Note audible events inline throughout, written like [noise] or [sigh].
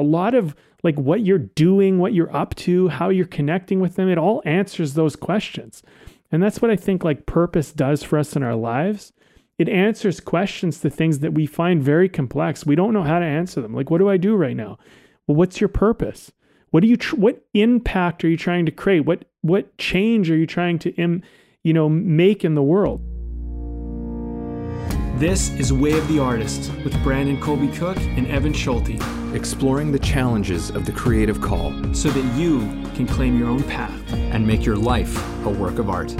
a lot of like what you're doing, what you're up to, how you're connecting with them, it all answers those questions. And that's what I think like purpose does for us in our lives. It answers questions to things that we find very complex. We don't know how to answer them. Like, what do I do right now? Well, what's your purpose? What do you tr- what impact are you trying to create? What what change are you trying to Im- you know make in the world? This is Way of the Artist with Brandon Colby Cook and Evan Schulte, exploring the challenges of the creative call so that you can claim your own path and make your life a work of art.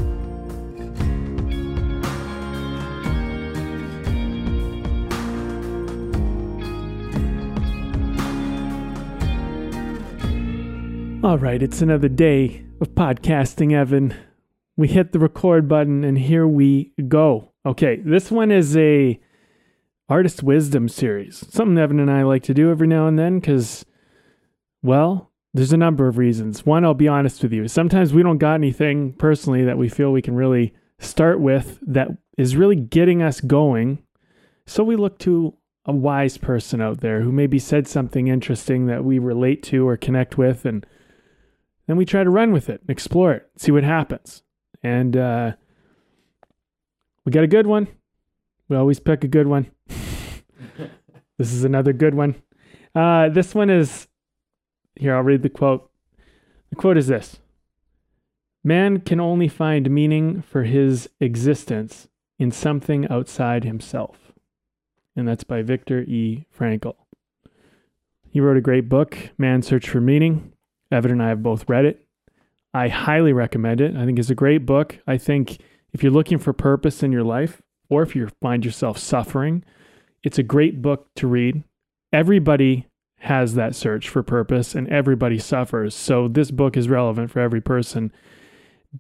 All right, it's another day of podcasting, Evan. We hit the record button and here we go. Okay, this one is a artist wisdom series. Something Evan and I like to do every now and then cuz well, there's a number of reasons. One, I'll be honest with you. Sometimes we don't got anything personally that we feel we can really start with that is really getting us going. So we look to a wise person out there who maybe said something interesting that we relate to or connect with and then we try to run with it, explore it, see what happens. And uh, we got a good one. We always pick a good one. [laughs] this is another good one. Uh, this one is here, I'll read the quote. The quote is this Man can only find meaning for his existence in something outside himself. And that's by Viktor E. Frankl. He wrote a great book, Man's Search for Meaning. Evan and I have both read it. I highly recommend it. I think it's a great book. I think if you're looking for purpose in your life, or if you find yourself suffering, it's a great book to read. Everybody has that search for purpose and everybody suffers. So this book is relevant for every person.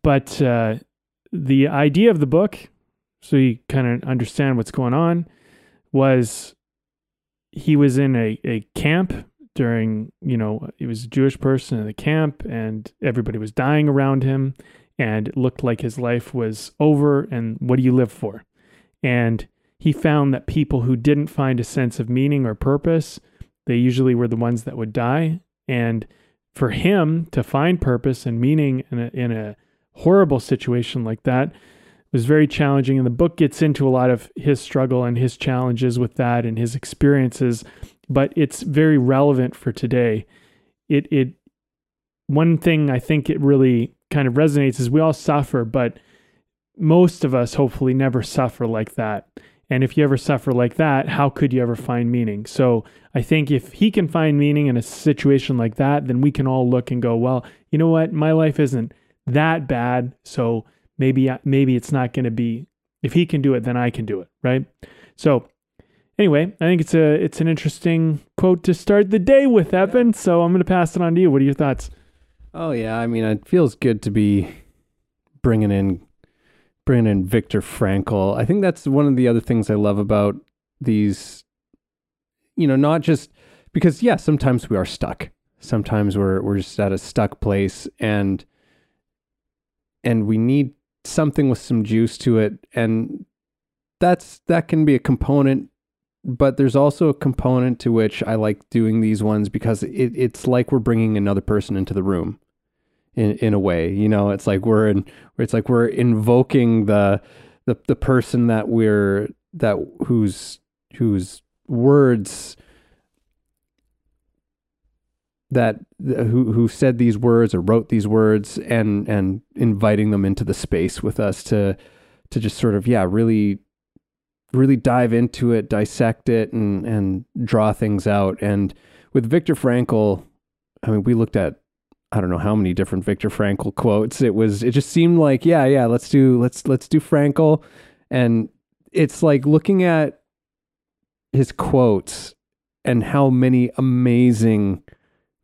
But uh, the idea of the book, so you kind of understand what's going on, was he was in a, a camp during, you know, he was a Jewish person in the camp and everybody was dying around him and it looked like his life was over and what do you live for? And he found that people who didn't find a sense of meaning or purpose, they usually were the ones that would die. And for him to find purpose and meaning in a, in a horrible situation like that was very challenging. And the book gets into a lot of his struggle and his challenges with that and his experiences but it's very relevant for today. It it one thing I think it really kind of resonates is we all suffer, but most of us hopefully never suffer like that. And if you ever suffer like that, how could you ever find meaning? So I think if he can find meaning in a situation like that, then we can all look and go, well, you know what? My life isn't that bad. So maybe, maybe it's not going to be, if he can do it, then I can do it. Right. So anyway, I think it's a it's an interesting quote to start the day with, Evan. So I'm going to pass it on to you. What are your thoughts? Oh yeah, I mean, it feels good to be bringing in bringing in Viktor Frankl. I think that's one of the other things I love about these. You know, not just because yeah, sometimes we are stuck. Sometimes we're we're just at a stuck place, and and we need something with some juice to it, and that's that can be a component but there's also a component to which I like doing these ones because it, it's like we're bringing another person into the room in in a way you know? It's like we're in it's like we're invoking the the the person that we're that whose whose words that who who said these words or wrote these words and and inviting them into the space with us to to just sort of yeah really really dive into it, dissect it, and and draw things out. And with Viktor Frankl, I mean, we looked at I don't know how many different Viktor Frankl quotes. It was it just seemed like yeah yeah let's do let's let's do Frankl, and it's like looking at his quotes and how many amazing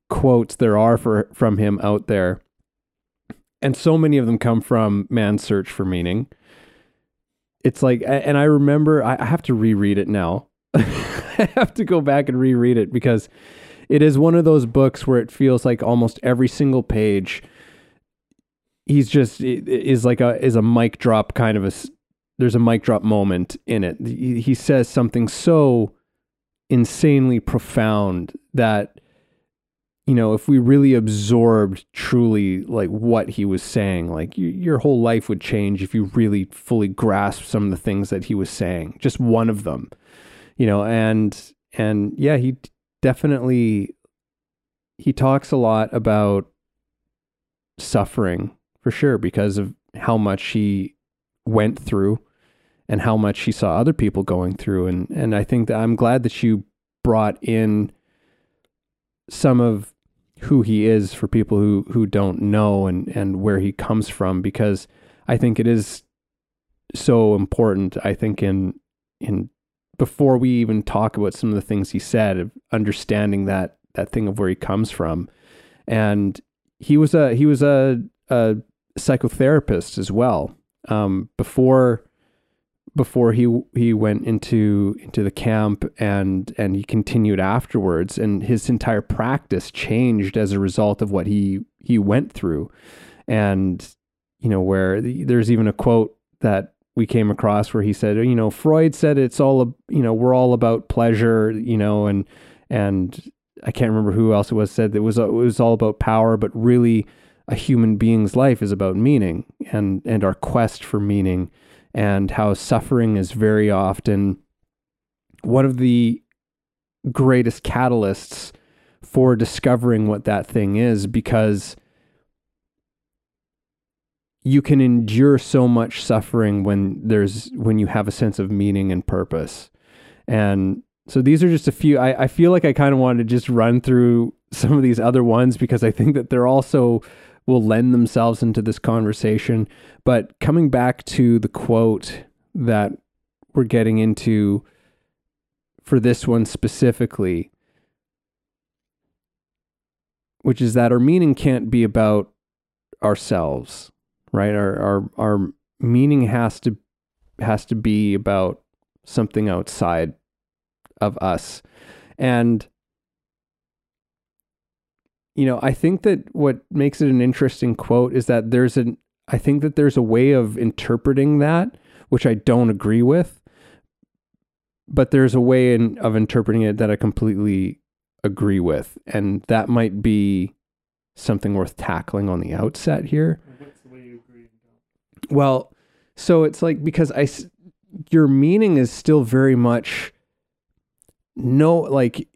quotes there are for from him out there. And so many of them come from Man's Search for Meaning it's like, and I remember I have to reread it now. [laughs] I have to go back and reread it because it is one of those books where it feels like almost every single page he's just is like a is a mic drop kind of a there's a mic drop moment in it. He, he says something so insanely profound that you know, if we really absorbed truly like what he was saying, like y- your whole life would change if you really fully grasped some of the things that he was saying. Just one of them, you know, and and yeah, he definitely he talks a lot about suffering for sure because of how much he went through and how much he saw other people going through and and I think that I'm glad that you brought in some of who he is for people who who don't know and and where he comes from because I think it is so important I think in in before we even talk about some of the things he said of understanding that that thing of where he comes from. And he was a he was a, a psychotherapist as well um, before before he he went into into the camp and and he continued afterwards and his entire practice changed as a result of what he he went through. And you know where the, there's even a quote that we came across where he said oh, you know Freud said it's all a, you know we're all about pleasure you know and and I can't remember who else it was said that it was it was all about power but really a human being's life is about meaning and and our quest for meaning and how suffering is very often one of the greatest catalysts for discovering what that thing is because you can endure so much suffering when there's when you have a sense of meaning and purpose. And so these are just a few i, I feel like i kind of wanted to just run through some of these other ones because i think that they're also will lend themselves into this conversation. But coming back to the quote that we're getting into for this one specifically, which is that our meaning can't be about ourselves, right? Our our our meaning has to has to be about something outside of us. And you know, I think that what makes it an interesting quote is that there's an I think that there's a way of interpreting that which I don't agree with, but there's a way in, of interpreting it that I completely agree with, and that might be something worth tackling on the outset here. What's the way you agree? Well, so it's like because I your meaning is still very much no like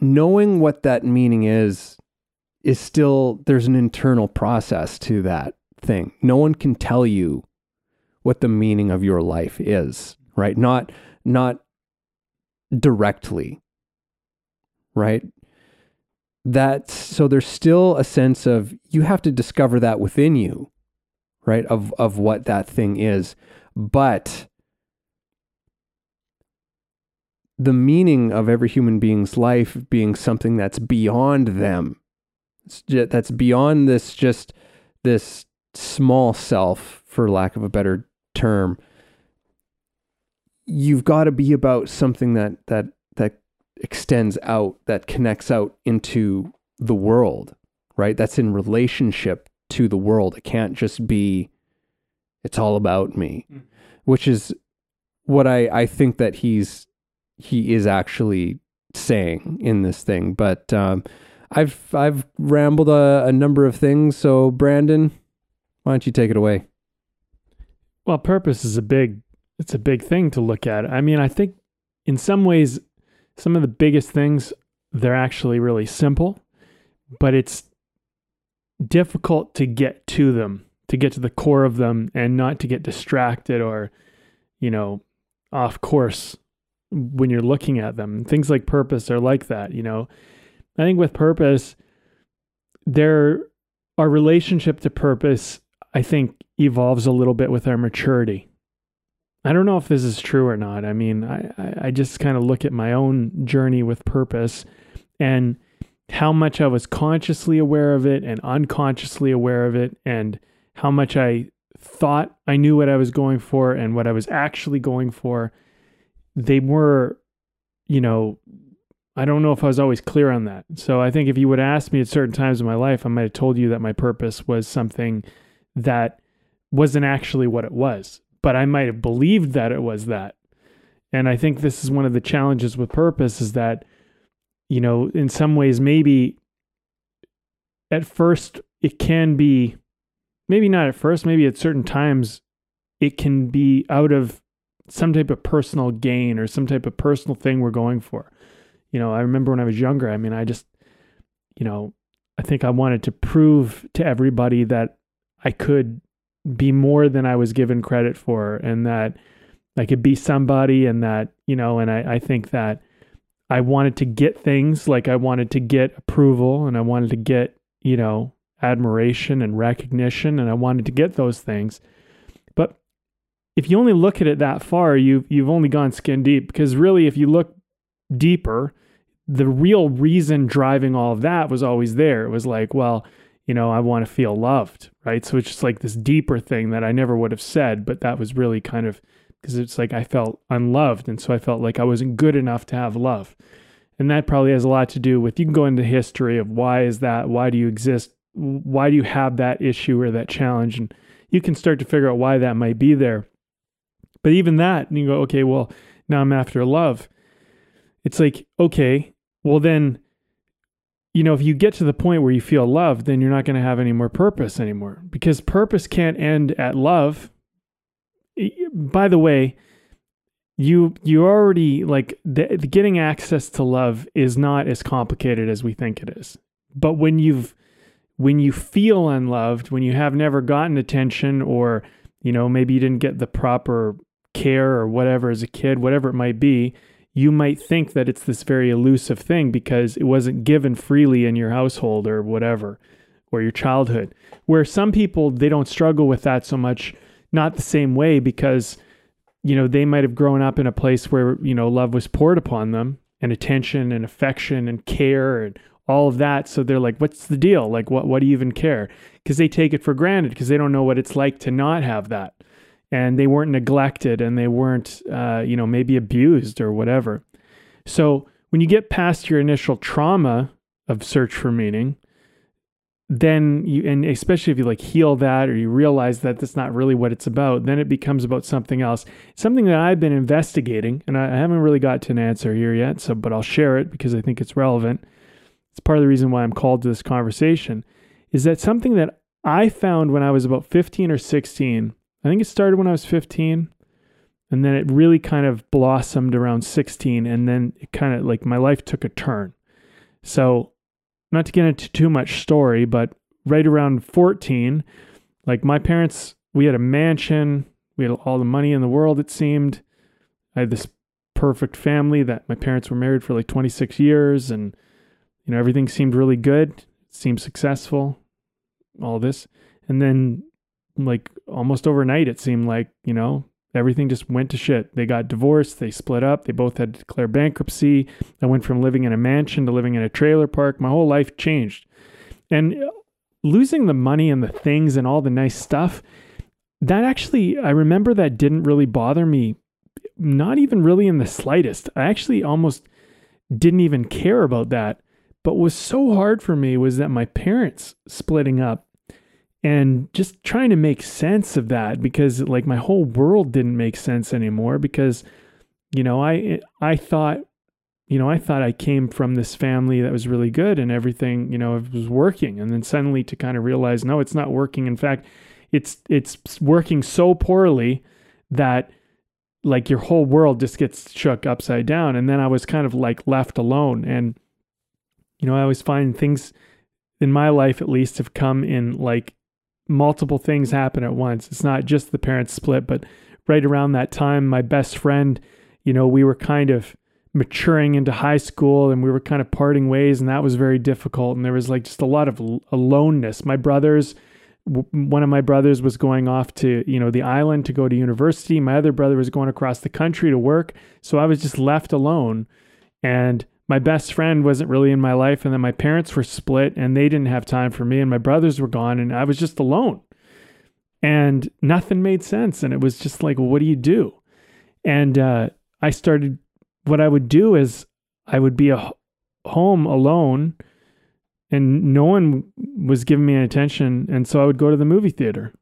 knowing what that meaning is is still there's an internal process to that thing. No one can tell you what the meaning of your life is, right? Not not directly. Right? That's so there's still a sense of you have to discover that within you, right? Of of what that thing is. But the meaning of every human being's life being something that's beyond them that's beyond this just this small self for lack of a better term you've got to be about something that that that extends out that connects out into the world right? That's in relationship to the world. It can't just be it's all about me mm. which is what i i think that he's he is actually saying in this thing. But um I've I've rambled a, a number of things. So Brandon, why don't you take it away? Well, purpose is a big it's a big thing to look at. I mean, I think in some ways some of the biggest things they're actually really simple, but it's difficult to get to them, to get to the core of them and not to get distracted or you know, off course when you're looking at them. Things like purpose are like that, you know I think with purpose, there our relationship to purpose, I think, evolves a little bit with our maturity. I don't know if this is true or not. I mean, I, I just kind of look at my own journey with purpose and how much I was consciously aware of it and unconsciously aware of it, and how much I thought I knew what I was going for and what I was actually going for. They were, you know, I don't know if I was always clear on that. So I think if you would ask me at certain times in my life, I might have told you that my purpose was something that wasn't actually what it was, but I might have believed that it was that. And I think this is one of the challenges with purpose is that, you know, in some ways, maybe at first it can be maybe not at first, maybe at certain times it can be out of some type of personal gain or some type of personal thing we're going for. You know, I remember when I was younger, I mean, I just, you know, I think I wanted to prove to everybody that I could be more than I was given credit for and that I could be somebody and that, you know, and I, I think that I wanted to get things like I wanted to get approval and I wanted to get, you know, admiration and recognition and I wanted to get those things. But if you only look at it that far, you've you've only gone skin deep because really if you look deeper, the real reason driving all of that was always there. It was like, well, you know, I want to feel loved, right? So it's just like this deeper thing that I never would have said, but that was really kind of because it's like I felt unloved. And so I felt like I wasn't good enough to have love. And that probably has a lot to do with you can go into history of why is that? Why do you exist? Why do you have that issue or that challenge? And you can start to figure out why that might be there. But even that, and you go, okay, well, now I'm after love. It's like, okay, well, then, you know, if you get to the point where you feel loved, then you're not going to have any more purpose anymore because purpose can't end at love by the way, you you already like the, the getting access to love is not as complicated as we think it is. But when you've when you feel unloved, when you have never gotten attention or you know, maybe you didn't get the proper care or whatever as a kid, whatever it might be, you might think that it's this very elusive thing because it wasn't given freely in your household or whatever or your childhood. Where some people they don't struggle with that so much not the same way because you know they might have grown up in a place where you know love was poured upon them and attention and affection and care and all of that. So they're like what's the deal? Like what what do you even care? Because they take it for granted because they don't know what it's like to not have that and they weren't neglected and they weren't uh, you know maybe abused or whatever. So when you get past your initial trauma of search for meaning then you and especially if you like heal that or you realize that that's not really what it's about then it becomes about something else. Something that i've been investigating and i haven't really got to an answer here yet so but i'll share it because i think it's relevant. It's part of the reason why i'm called to this conversation is that something that i found when i was about 15 or 16 i think it started when i was 15 and then it really kind of blossomed around 16 and then it kind of like my life took a turn so not to get into too much story, but right around 14, like my parents, we had a mansion, we had all the money in the world, it seemed. I had this perfect family that my parents were married for like 26 years, and, you know, everything seemed really good, seemed successful, all this. And then, like, almost overnight, it seemed like, you know, everything just went to shit. They got divorced, they split up, they both had to declare bankruptcy. I went from living in a mansion to living in a trailer park. My whole life changed. And uh, losing the money and the things and all the nice stuff, that actually, I remember that didn't really bother me, not even really in the slightest. I actually almost didn't even care about that. But what was so hard for me was that my parents splitting up and just trying to make sense of that because like my whole world didn't make sense anymore because you know i i thought you know i thought i came from this family that was really good and everything you know was working. And then suddenly to kind of realize no it's not working. In fact it's it's working so poorly that like your whole world just gets shook upside down. And then i was kind of like left alone. And you know i always find things in my life at least have come in like multiple things happen at once. It's not just the parents split, but right around that time, my best friend, you know, we were kind of maturing into high school and we were kind of parting ways, and that was very difficult. And there was like just a lot of aloneness. My brothers, one of my brothers was going off to you know the island to go to university my other brother was going across the country to work so i was just left alone and my best friend wasn't really in my life and then my parents were split and they didn't have time for me and my brothers were gone and I was just alone. And nothing made sense and it was just like what do you do? And uh, I started what I would do is I would be a home alone and no one was giving me attention and so I would go to the movie theater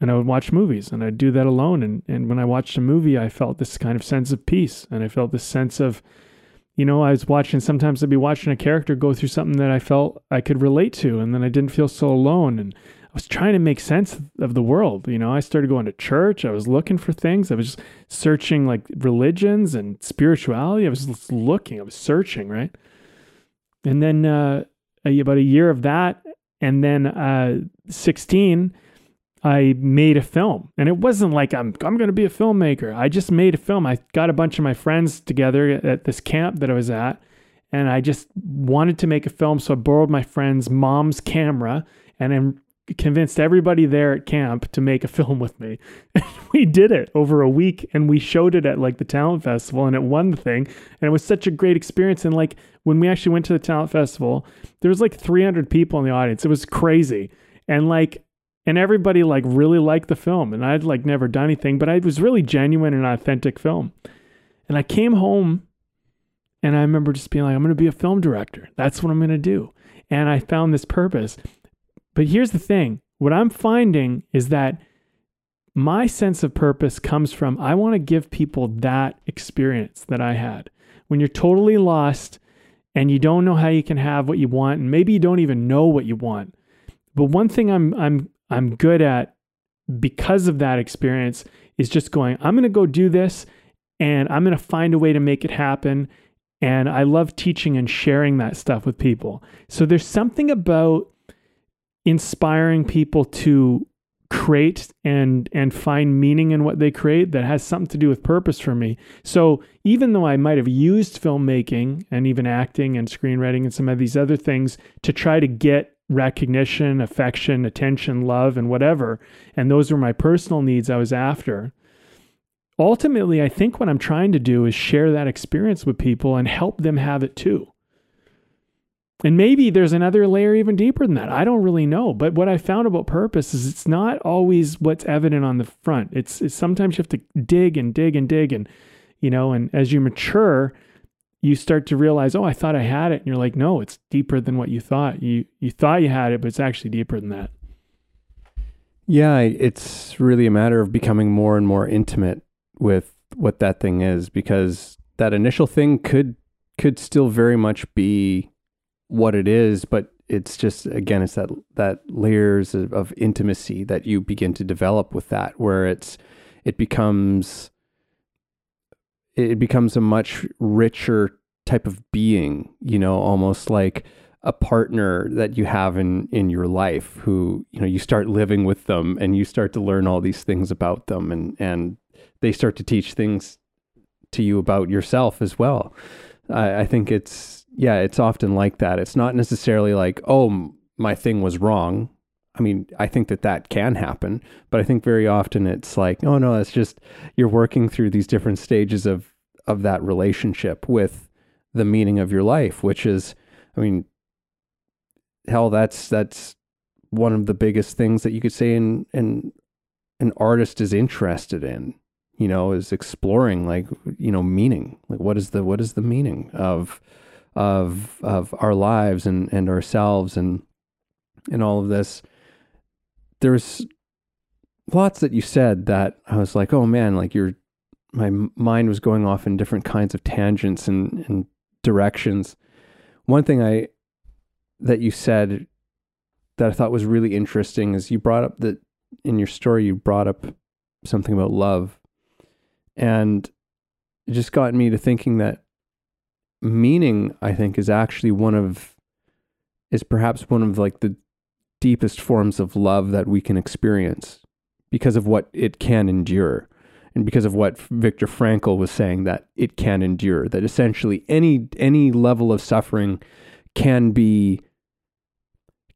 and I would watch movies and I'd do that alone and and when I watched a movie I felt this kind of sense of peace and I felt this sense of you know, I was watching, sometimes I'd be watching a character go through something that I felt I could relate to, and then I didn't feel so alone. And I was trying to make sense of the world. You know, I started going to church. I was looking for things. I was just searching like religions and spirituality. I was just looking, I was searching, right? And then uh, about a year of that, and then uh, 16, I made a film. And it wasn't like I'm I'm going to be a filmmaker. I just made a film. I got a bunch of my friends together at this camp that I was at, and I just wanted to make a film, so I borrowed my friend's mom's camera and then convinced everybody there at camp to make a [laughs] film with me. [laughs] We did it over a week and we showed it at like the talent festival and it won the thing. And it was such a great experience. And like when we actually went to the talent festival, there was like 300 people in the audience. It was crazy. And like and everybody like really liked the film and i'd like never done anything but it was really genuine and authentic film. And i came home and i remember just being like i'm going to be a film director. That's what i'm going to do. And i found this purpose. But here's the thing. What i'm finding is that my sense of purpose comes from i want to give people that experience that i had. When you're totally lost and you don't know how you can have what you want and maybe you don't even know what you want. But one thing I'm I'm I'm good at because of that experience is just going, I'm going to go do this and I'm going to find a way to make it happen. And I love teaching and sharing that stuff with people. So there's something about inspiring people to create and and find meaning in what they create that has something to do with purpose for me. So even though I might have used filmmaking and even acting and screenwriting and some of these other things to try to get recognition, affection, attention, love, and whatever. And those were my personal needs I was after. Ultimately, I think what I'm trying to do is share that experience with people and help them have it too. And maybe there's another layer even deeper than that. I don't really know. But what I found about purpose is it's not always what's evident on the front. It's, it's sometimes you have to dig and dig and dig and you know, and as you mature, you start to realize, oh, I thought I had it. And you're like, no, it's deeper than what you thought. You you thought you had it, but it's actually deeper than that. Yeah, it's really a matter of becoming more and more intimate with what that thing is because that initial thing could could still very much be what it is, but it's just again it's that that layers of, of intimacy that you begin to develop with that where it's it becomes it becomes a much richer type of being, you know, almost like a partner that you have in in your life who, you know, you start living with them and you start to learn all these things about them and and they start to teach things to you about yourself as well. I, I think it's yeah, it's often like that. It's not necessarily like, oh, my thing was wrong. I mean, I think that that can happen, but I think very often it's like, oh no, it's just you're working through these different stages of of that relationship with the meaning of your life, which is, I mean, hell, that's that's one of the biggest things that you could say in in an artist is interested in, you know, is exploring like you know meaning. Like what is the what is the meaning of of of our lives and and ourselves and and all of this. There's lots that you said that I was like, oh man, like you're my mind was going off in different kinds of tangents and, and directions. One thing I that you said that I thought was really interesting is you brought up that in your story you brought up something about love. And it just got me to thinking that meaning, I think, is actually one of is perhaps one of like the deepest forms of love that we can experience because of what it can endure. And because of what Viktor Frankl was saying that it can endure that essentially any any level of suffering can be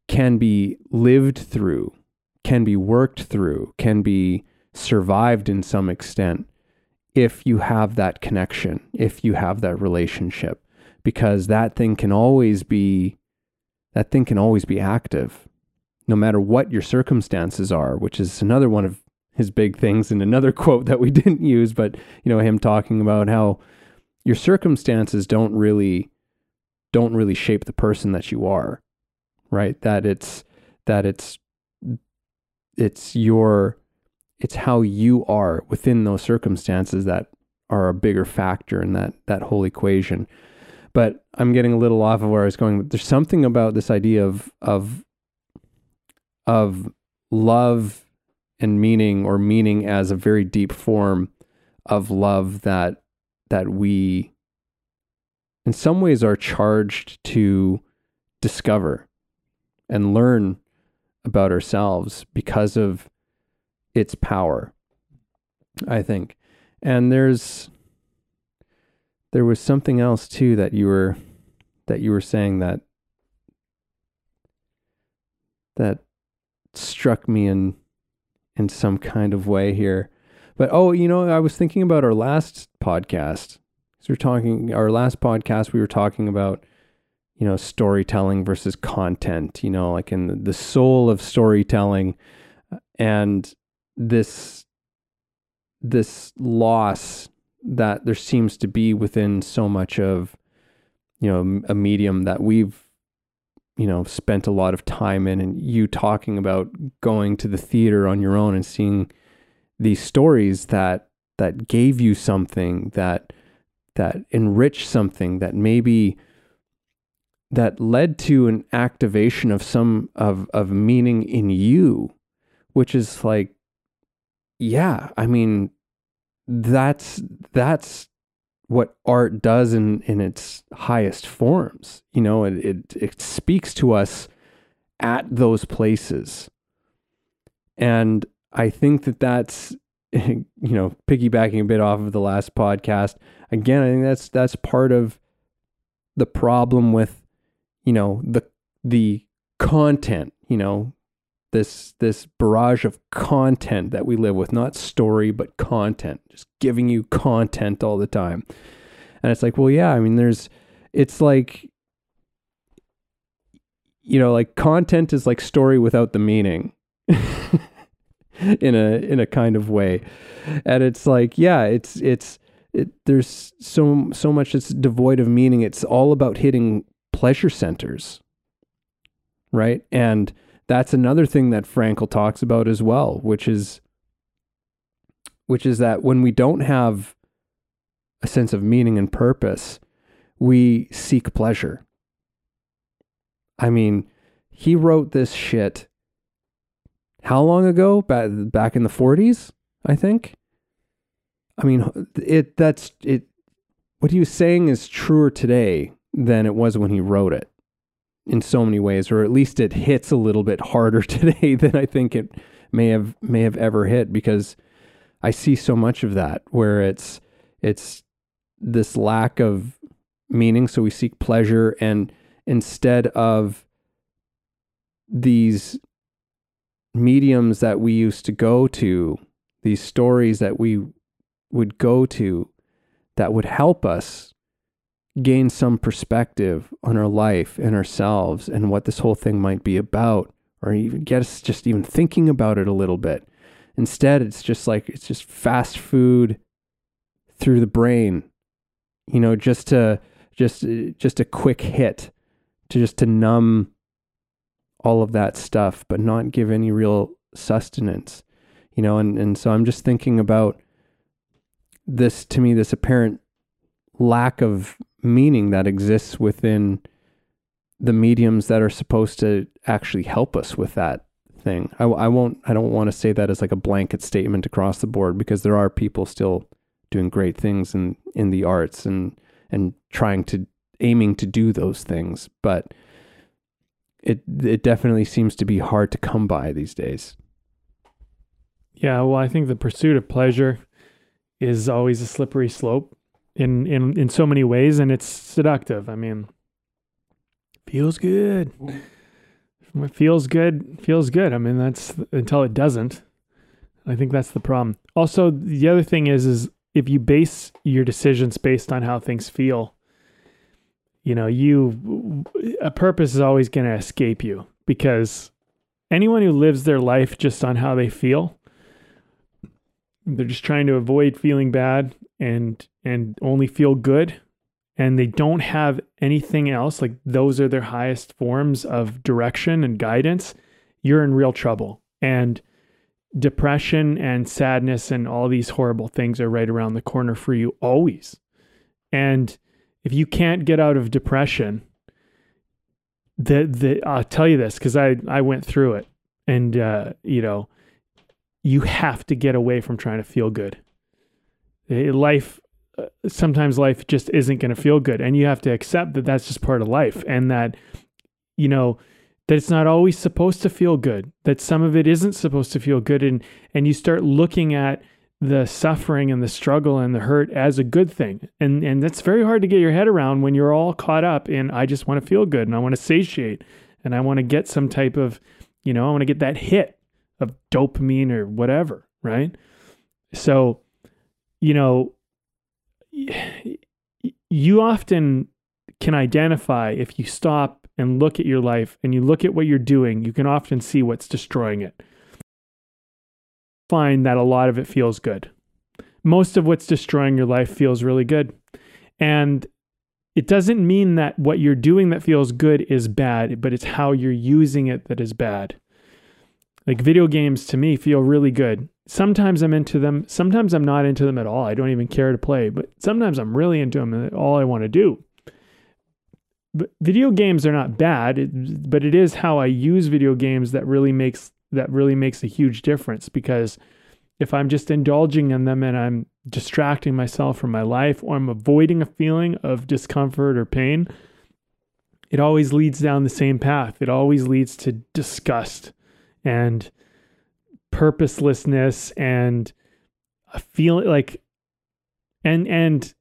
can be lived through can be worked through can be survived in some extent if you have that connection if you have that relationship. Because that thing can always be that thing can always be active no matter what your circumstances are which is another one of his big things and another [laughs] quote that we didn't use, but you know, him talking about how your circumstances don't really don't really shape the person that you are. Right? That it's that it's it's your it's how you are within those circumstances that are a bigger factor in that that whole equation. but I'm getting a little off of where I was going. but There's something about this idea of of of love and meaning or meaning as a very deep form of love that that we in some ways are charged to discover and learn about ourselves because of its power i think. And there's there was something else too that you were that you were saying that that struck me in in some kind of way here. But oh, you know, I was thinking about our last podcast. So we're talking our last podcast we were talking about you know storytelling versus content, you know, like in the soul of storytelling and this this loss that there seems to be within so much of you know a medium that we've you know spent a lot of time in and you talking about going to the theater on your own and seeing these stories that that gave you something that that enriched something that maybe that led to an activation of some of of meaning in you which is like yeah i mean that's that's what art does in in its highest forms. You know, it it, it speaks to us at those places, and I think that that's [laughs] you know piggybacking a bit off of the last podcast. Again, I think that's that's part of the problem with you know the the content. You know, this this barrage of content that we live with not story but content just giving you content all the time. And it's like well yeah i mean there's it's like you know like content is like story without the meaning [laughs] in a in a kind of way. And it's like yeah it's it's it, there's so so much that's devoid of meaning. It's all about hitting pleasure centers right? And that's another thing that Frankl talks about as well, which is which is that when we don't have a sense of meaning and purpose, we seek pleasure. I mean, he wrote this shit how long ago? Back back in the 40s, I think. I mean, it that's it what he was saying is truer today than it was when he wrote it in so many ways, or at least it hits a little bit harder [laughs] today than I think it may have may have ever hit because I see so much of that where it's it's this lack of meaning, so we seek pleasure, and instead of these mediums that we used to go to, these stories that we would go to that would help us gain some perspective on our life and ourselves and what this whole thing might be about, or even get us just even thinking about it a little bit. Instead, it's just like it's just fast food through the brain, you know, just to just just a quick hit to just to numb all of that stuff, but not give any real sustenance, you know. And and so I'm just thinking about this to me, this apparent lack of meaning that exists within the mediums that are supposed to actually help us with that thing. I, I won't, I don't want to say that as like a blanket statement across the board because there are people still doing great things in, in the arts and, and trying to, aiming to do those things. But it, it definitely seems to be hard to come by these days. Yeah, well, I think the pursuit of pleasure is always a slippery slope in in in so many ways, and it's seductive. I mean, feels good. It feels good. Feels good. I mean, that's until it doesn't. I think that's the problem. Also, the other thing is, is if you base your decisions based on how things feel, you know, you a purpose is always going to escape you because anyone who lives their life just on how they feel, they're just trying to avoid feeling bad and and only feel good. And they don't have anything else. Like those are their highest forms of direction and guidance. You're in real trouble. And depression and sadness and all these horrible things are right around the corner for you always. And if you can't get out of depression, the the I'll tell you this because I I went through it, and uh, you know, you have to get away from trying to feel good. Eh, Life uh, sometimes life just isn't going to feel good, and you have to accept that that's just part of life, and that you know that it's not always supposed to feel good. That some of it isn't supposed to feel good, and and you start looking at the suffering and the struggle and the hurt as a good thing. And and that's very hard to get your head around when you're all caught up in I just want to feel good and I want to satiate and I want to get some type of, you know, I want to get that hit of dopamine or whatever, right? So, you know, you often can identify if you stop and look at your life and you look at what you're doing, you can often see what's destroying it find that a lot of it feels good. Most of what's destroying your life feels really good. And it doesn't mean that what you're doing that feels good is bad, but it's how you're using it that is bad. Like video games to me feel really good. Sometimes I'm into them, sometimes I'm not into them at all. I don't even care to play, but sometimes I'm really into them and uh, all I want to do. But video games are not bad, but it is how I use video games that really makes that really makes a huge difference because if I'm just indulging in them and I'm distracting myself from my life or I'm avoiding a feeling of discomfort or pain, it always leads down the same path. It always leads to disgust and purposelessness and a feeling like and and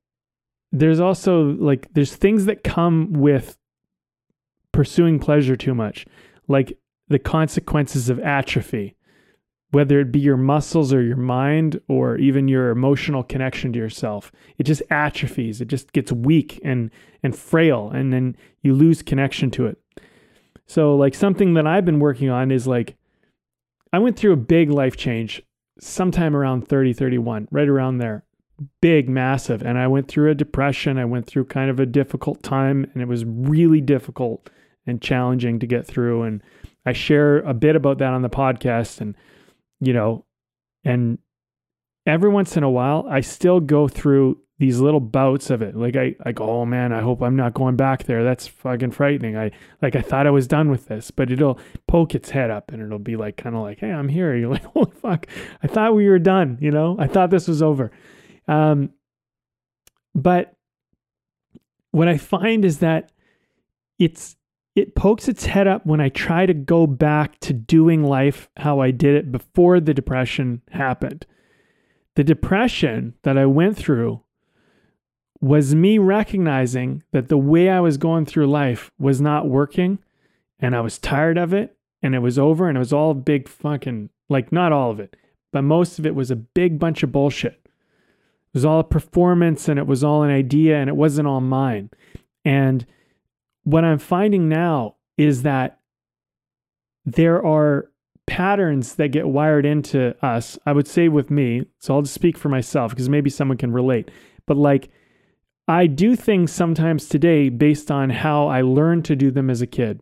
there's also like there's things that come with pursuing pleasure too much. Like the consequences of atrophy, whether it be your muscles or your mind or even your emotional connection to yourself. It just atrophies. It just gets weak and and frail and then you lose connection to it. So like something that I've been working on is like I went through a big life change sometime around 30 31, right around there. Big, massive. And I went through a depression. I went through kind of a difficult time and it was really difficult and challenging to get through and I share a bit about that on the podcast and you know and every once in a while I still go through these little bouts of it. Like I, go, oh man, I hope I'm not going back there. That's fucking frightening. I like I thought I was done with this, but it'll poke its head up and it'll be like kind of like, hey, I'm here. [laughs] You're like, holy fuck, I thought we were done. You know, I thought this was over. Um, but what I find is that it's it pokes its head up when I try to go back to doing life how I did it before the depression happened. The depression that I went through was me recognizing that the way I was going through life was not working and I was tired of it and it was over and it was all big fucking, like, not all of it, but most of it was a big bunch of bullshit. It was all a performance and it was all an idea and it wasn't all mine. And what I'm finding now is that there are patterns that get wired into us. I would say with me, so I'll just speak for myself because maybe someone can relate. But like, I do things sometimes today based on how I learned to do them as a kid,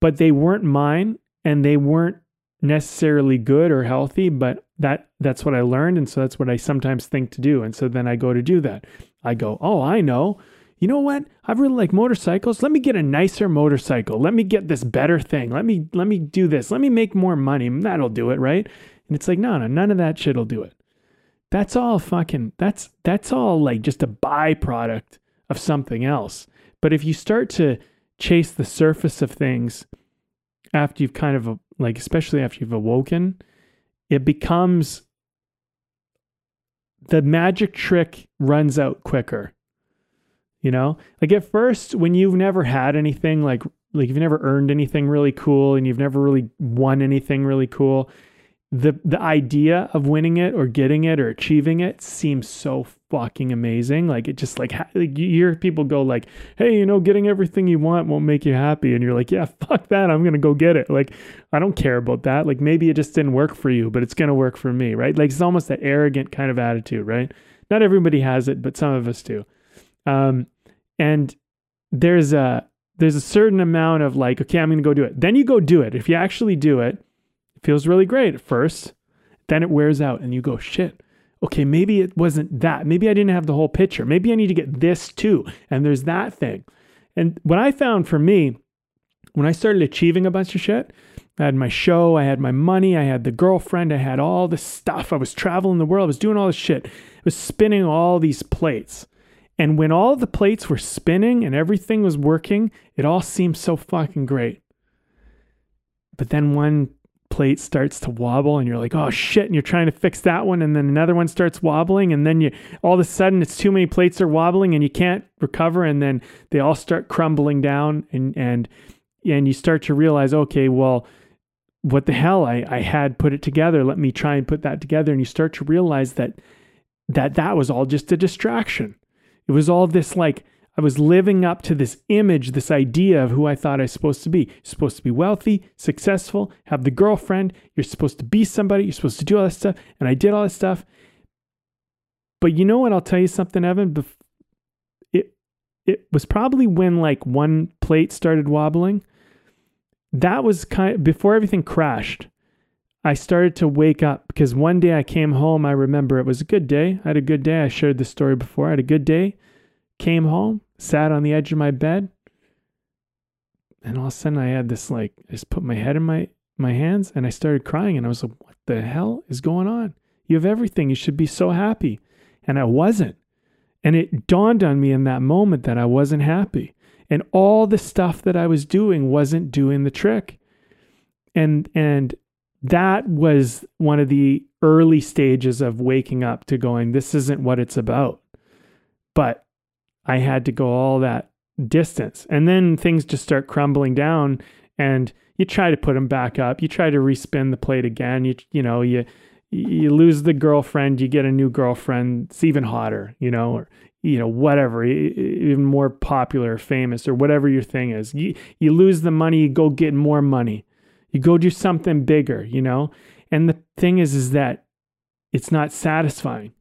but they weren't mine and they weren't necessarily good or healthy, but that that's what I learned and so that's what I sometimes think to do. And so then I go to do that. I go, "Oh, I know you know what? I really like motorcycles. Let me get a nicer motorcycle. Let me get this better thing. Let me let me do this. Let me make more money. That'll do it, right? And it's like, no, no, none of that shit'll do it. That's all fucking that's that's all like just a byproduct of something else. But if you start to chase the surface of things after you've kind of like especially after you've awoken, it becomes the magic trick runs out quicker you know, like at first, when you've never had anything like like you've never earned anything really cool and you've never really won anything really cool, the the idea of winning it or getting it or achieving it seems so fucking amazing. Like it just like, like you hear people go like, "Hey, you know, getting everything you want won't make you happy," and you're like, "Yeah, [laughs] fuck that. I'm gonna go get it." Like I don't care about that. Like maybe it just didn't work for you, but it's gonna work for me, right? Like it's almost that arrogant kind of attitude, right? Not everybody has it, but some of us do. Um, and there's a there's a certain amount of like okay i'm to go do it then you go do it if you actually do it feels really great at first then it wears out and you go shit okay, maybe it wasn't that. Maybe I didn't have the whole picture. Maybe I need to get this too. And there's that thing. And what I found for me, when I started achieving a bunch of shit, I had my show, I had my money, I had the girlfriend, I had all this stuff. I was traveling the world, I was doing all this shit. I was spinning all these plates. And when all the plates were spinning and everything was working, it all seemed so fucking great. But then one plate starts to wobble and you're like, oh shit, and you're trying to fix that one, and then another one starts wobbling, and then you all of a sudden it's too many plates are wobbling and you can't recover, and then they all start crumbling down and and and you start to realize, okay, well, what the hell? I, I had put it together. Let me try and put that together. And you start to realize that that that was all just a distraction. It was all this like I was living up to this image, this idea of who I thought I was supposed to be. You're supposed to be wealthy, successful, have the girlfriend. You're supposed to be somebody. You're supposed to do all this stuff. And I did all this stuff. But you know what? I'll tell you something, Evan. It it was probably when like one plate started wobbling. That was kind of, before everything crashed. I started to wake up because one day I came home. I remember it was a good day. I had a good day. I shared this story before. I had a good day. Came home, sat on the edge of my bed, and all of a sudden I had this like I just put my head in my my hands and I started crying and I was like, "What the hell is going on? You have everything. You should be so happy." And I wasn't. And it dawned on me in that moment that I wasn't happy. And all the stuff that I was doing wasn't doing the trick. And and that was one of the early stages of waking up to going, this isn't what it's about. But I had to go all that distance. And then things just start crumbling down and you try to put them back up. You try to respin the plate again. You you know, you you lose the girlfriend, you get a new girlfriend. It's even hotter, you know, or you know, whatever, even more popular, famous, or whatever your thing is. You you lose the money, you go get more money. You go do something bigger, you know? And the thing is is that it's not satisfying.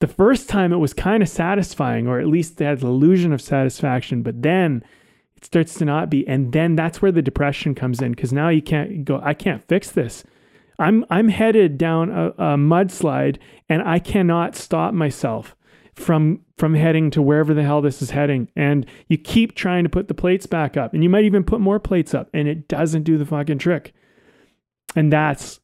The first time it was kind of satisfying, or at least they had the illusion of satisfaction, but then it starts to not be. And then that's where the depression comes in because now you can't go, I can't fix this. I'm I'm headed down a, a mudslide and I cannot stop myself from from heading to wherever the hell this is heading and you keep trying to put the plates back up and you might even put more plates up and it doesn't do the fucking trick and that's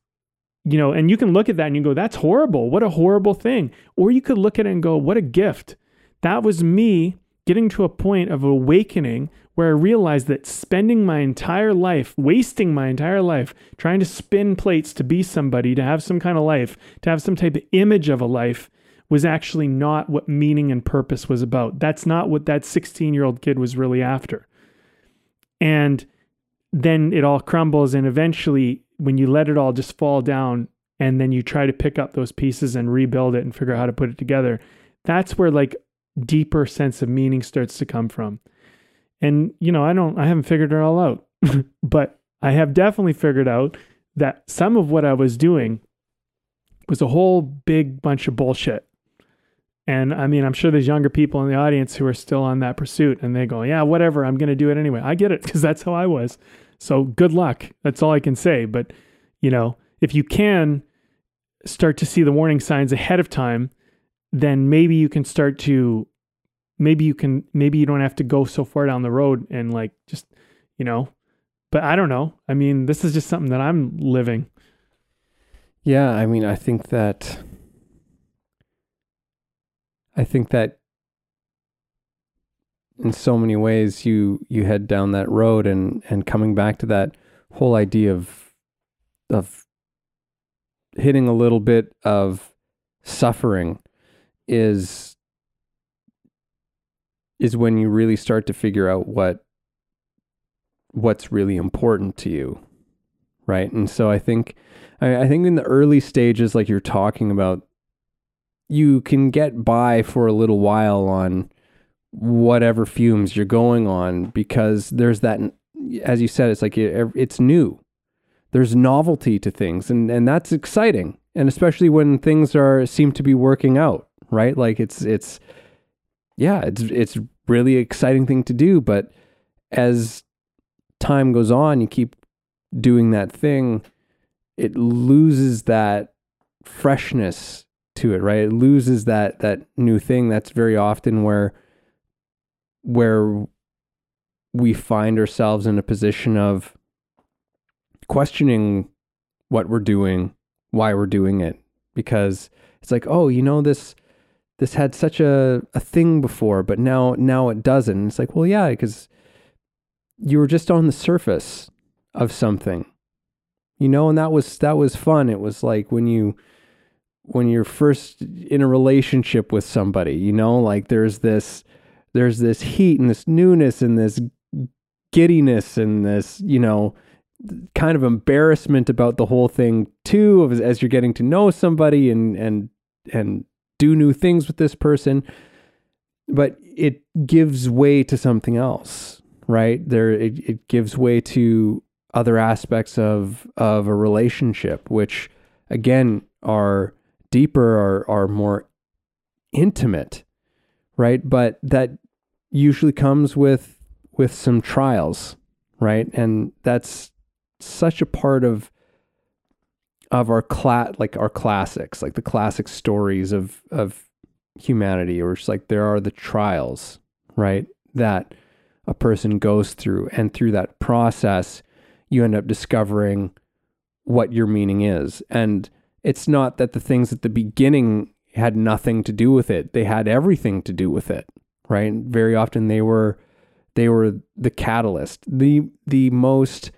you know, and you can look at that and you go, that's horrible. What a horrible thing. Or you could look at it and go, what a gift. That was me getting to a point of awakening where I realized that spending my entire life, wasting my entire life, trying to spin plates to be somebody, to have some kind of life, to have some type of image of a life, was actually not what meaning and purpose was about. That's not what that 16 year old kid was really after. And then it all crumbles, and eventually when you let it all just fall down and then you try to pick up those pieces and rebuild it and figure out how to put it together, that's where like deeper sense of meaning starts to come from. And you know, I don't I haven't figured it all out, [laughs] but I have definitely figured out that some of what I was doing was a whole big bunch of bullshit. And I mean, I'm sure there's younger people in the audience who are still on that pursuit and they go, yeah, whatever, I'm going to do it anyway. I get it because that's how I was. So good luck. That's all I can say. But, you know, if you can start to see the warning signs ahead of time, then maybe you can start to, maybe you can, maybe you don't have to go so far down the road and like just, you know, but I don't know. I mean, this is just something that I'm living. Yeah. I mean, I think that, I think that in so many ways you you head down that road and and coming back to that whole idea of of hitting a little bit of suffering is is when you really start to figure out what what's really important to you right? And so i think I, I think in the early stages like you're talking about you can get by for a little while on whatever fumes you're going on because there's that as you said it's like it, it's new there's novelty to things and and that's exciting and especially when things are seem to be working out right like it's it's yeah it's it's really exciting thing to do but as time goes on you keep doing that thing it loses that freshness to it, right? It loses that that new thing. That's very often where where we find ourselves in a position of questioning what we're doing, why we're doing it, because it's like, oh, you know, this this had such a, a thing before, but now now it doesn't. It's like, well, yeah, because you were just on the surface of something, you know, and that was that was fun. It was like when you when you're first in a relationship with somebody, you know, like there's this there's this heat and this newness and this giddiness and this, you know, kind of embarrassment about the whole thing too as, as you're getting to know somebody and and and do new things with this person. But it gives way to something else right? There it, it gives way to other aspects of of a relationship which again are deeper are are more intimate right? But that usually comes with with some trials right and that's such a part of of our cla- like our classics, like the classic stories of of humanity, or it's like there are the trials, right? That a person goes through, and through that process, you end up discovering what your meaning is. And it's not that the things at the beginning had nothing to do with it; they had everything to do with it, right? Very often they were they were the catalyst, the the most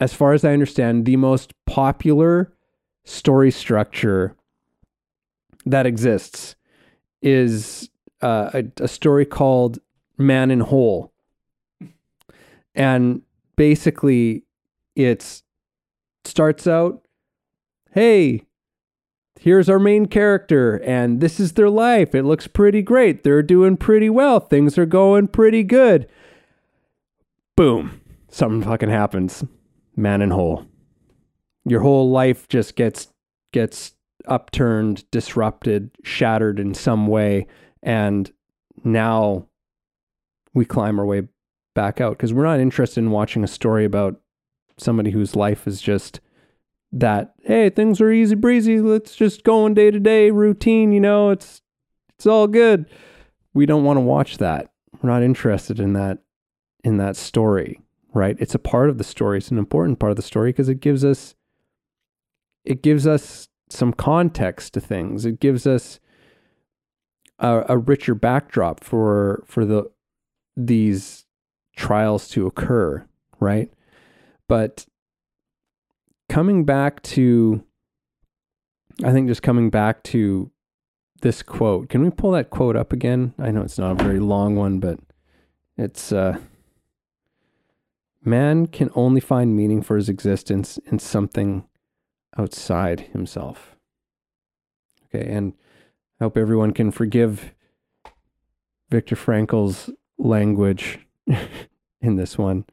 as far as I understand, the most popular story structure that exists is uh, a, a story called Man in Hole. And basically, it starts out hey, here's our main character, and this is their life. It looks pretty great. They're doing pretty well. Things are going pretty good. Boom. Something fucking happens man in hole. Your whole life just gets gets upturned, disrupted, shattered in some way, and now we climb our way back out because we're not interested in watching a story about somebody whose life is just that hey things are easy breezy let's just go on day to day routine you know it's it's all good we don't want to watch that we're not interested in that in that story right? It's a part of the story. It's an important part of the story because it gives us it gives us some context to things. It gives us a, a richer backdrop for for the these trials to occur, right? But coming back to I think just coming back to this quote. Can we pull that quote up again? I know it's not a very long one, but it's uh Man can only find meaning for his existence in something outside himself. Okay, and I hope everyone can forgive Viktor Frankl's language [laughs] in this one.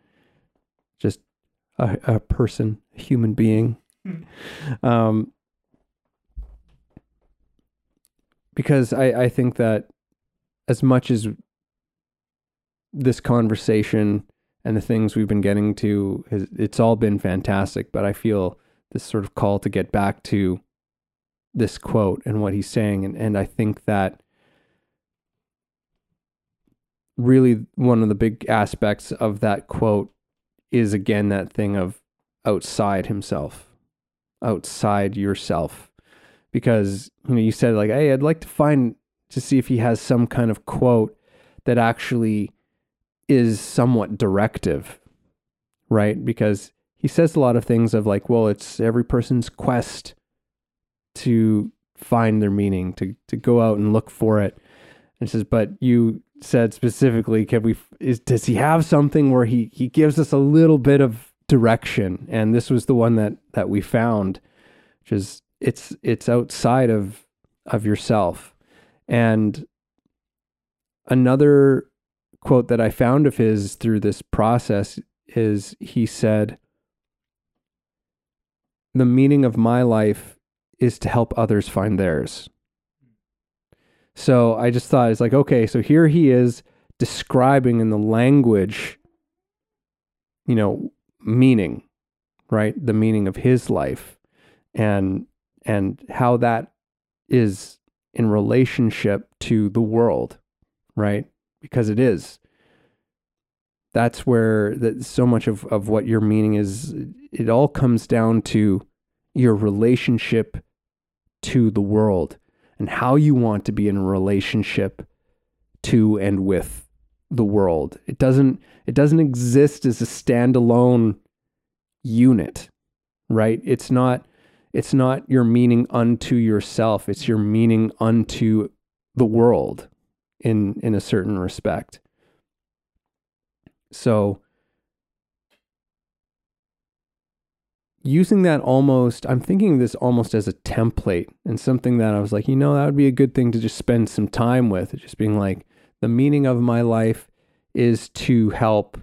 A, a person, a human being. um, because I, I think that as much as this conversation and the things we've been getting to, has, it's all been fantastic. But I feel this sort of call to get back to this quote and what he's saying. And, and I think that really one of the big aspects of that quote is again that thing of outside himself, outside yourself. Because, you know, you said like, hey, I'd like to find to see if he has some kind of quote that actually is somewhat directive, right? Because he says a lot of things of like, well, it's every person's quest to find their meaning, to to go out and look for it. And says, but you said specifically, can we? Is does he have something where he he gives us a little bit of direction? And this was the one that that we found, which is it's it's outside of of yourself, and another quote that I found of his through this process is he said, The meaning of my life is to help others find theirs. So I just thought it's like, okay, so here he is describing in the language, you know, meaning, right? The meaning of his life and and how that is in relationship to the world, right? Because it is. That's where that so much of, of what your meaning is. It all comes down to your relationship to the world and how you want to be in a relationship to and with the world. It doesn't it doesn't exist as a standalone unit, right? It's not it's not your meaning unto yourself, it's your meaning unto the world in in a certain respect. So using that almost i'm thinking this almost as a template and something that i was like you know that would be a good thing to just spend some time with. Just being like the meaning of my life is to help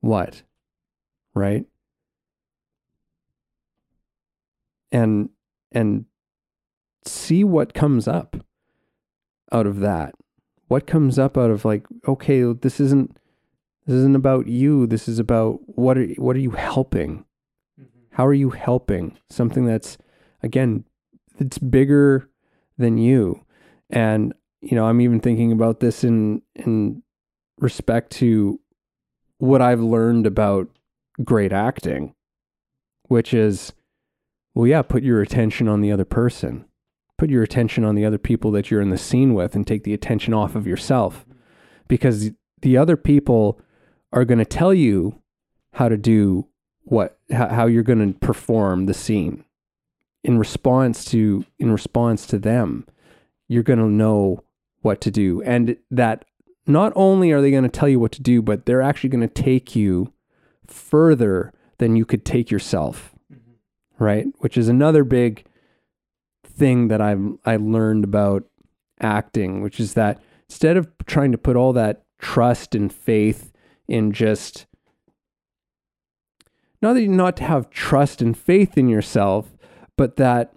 what? Right? And and see what comes up out of that. What comes up out of like okay this isn't this isn't about you. This is about what are what are you helping? Mm-hmm. How are you helping something that's again it's bigger than you. And you know, I'm even thinking about this in in respect to what I've learned about great acting, which is well, yeah, put your attention on the other person. Put your attention on the other people that you're in the scene with and take the attention off of yourself. Because the other people are going to tell you how to do what how you're going to perform the scene. In response to in response to them you're going to know what to do. And that not only are they going to tell you what to do but they're actually going to take you further than you could take yourself. Mm-hmm. right? Which is another big thing that I've I learned about acting which is that instead of trying to put all that trust and faith in just not that you not to have trust and faith in yourself, but that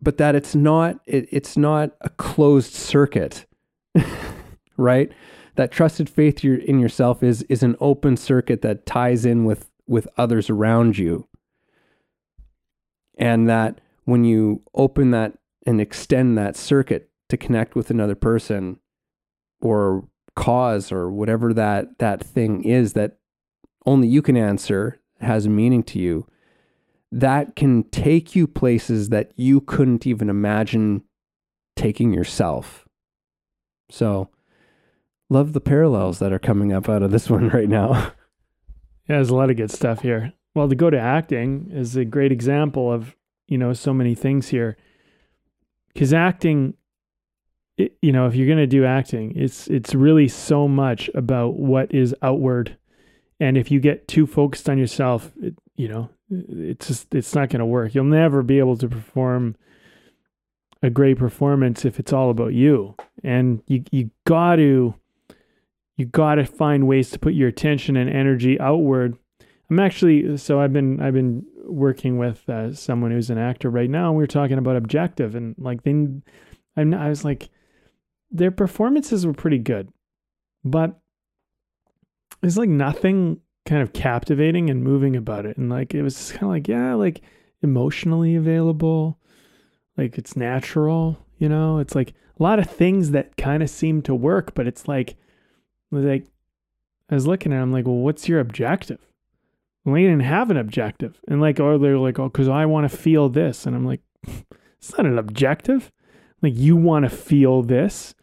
but that it's not it, it's not a closed circuit, [laughs] right? That trusted faith in yourself is is an open circuit that ties in with with others around you, and that when you open that and extend that circuit to connect with another person or cause or whatever that that thing is that only you can answer has meaning to you that can take you places that you couldn't even imagine taking yourself. So love the parallels that are coming up out of this [laughs] one right now. Yeah there's a lot of good stuff here. Well to go to acting is a great example of you know so many things here. Because acting it, you know, if you're going to do acting, it's it's really so much about what is outward. And if you get too focused on yourself, it, you know, it's just it's not going to work. You'll never be able to perform a great performance if it's all about you. And you you got to you got to find ways to put your attention and energy outward. I'm actually so I've been I've been working with uh, someone who's an actor right now, and we are talking about objective and like they. I'm, I was like, their performances were pretty good, but there's like nothing kind of captivating and moving about it. And like it was just kind of like, yeah, like emotionally available, like it's natural, you know? It's like a lot of things that kind of seem to work, but it's like like I was looking at them like, well, what's your objective? Well, they didn't have an objective. And like, or they're like, oh, because I want to feel this. And I'm like, [laughs] it's not an objective. Like you want to feel this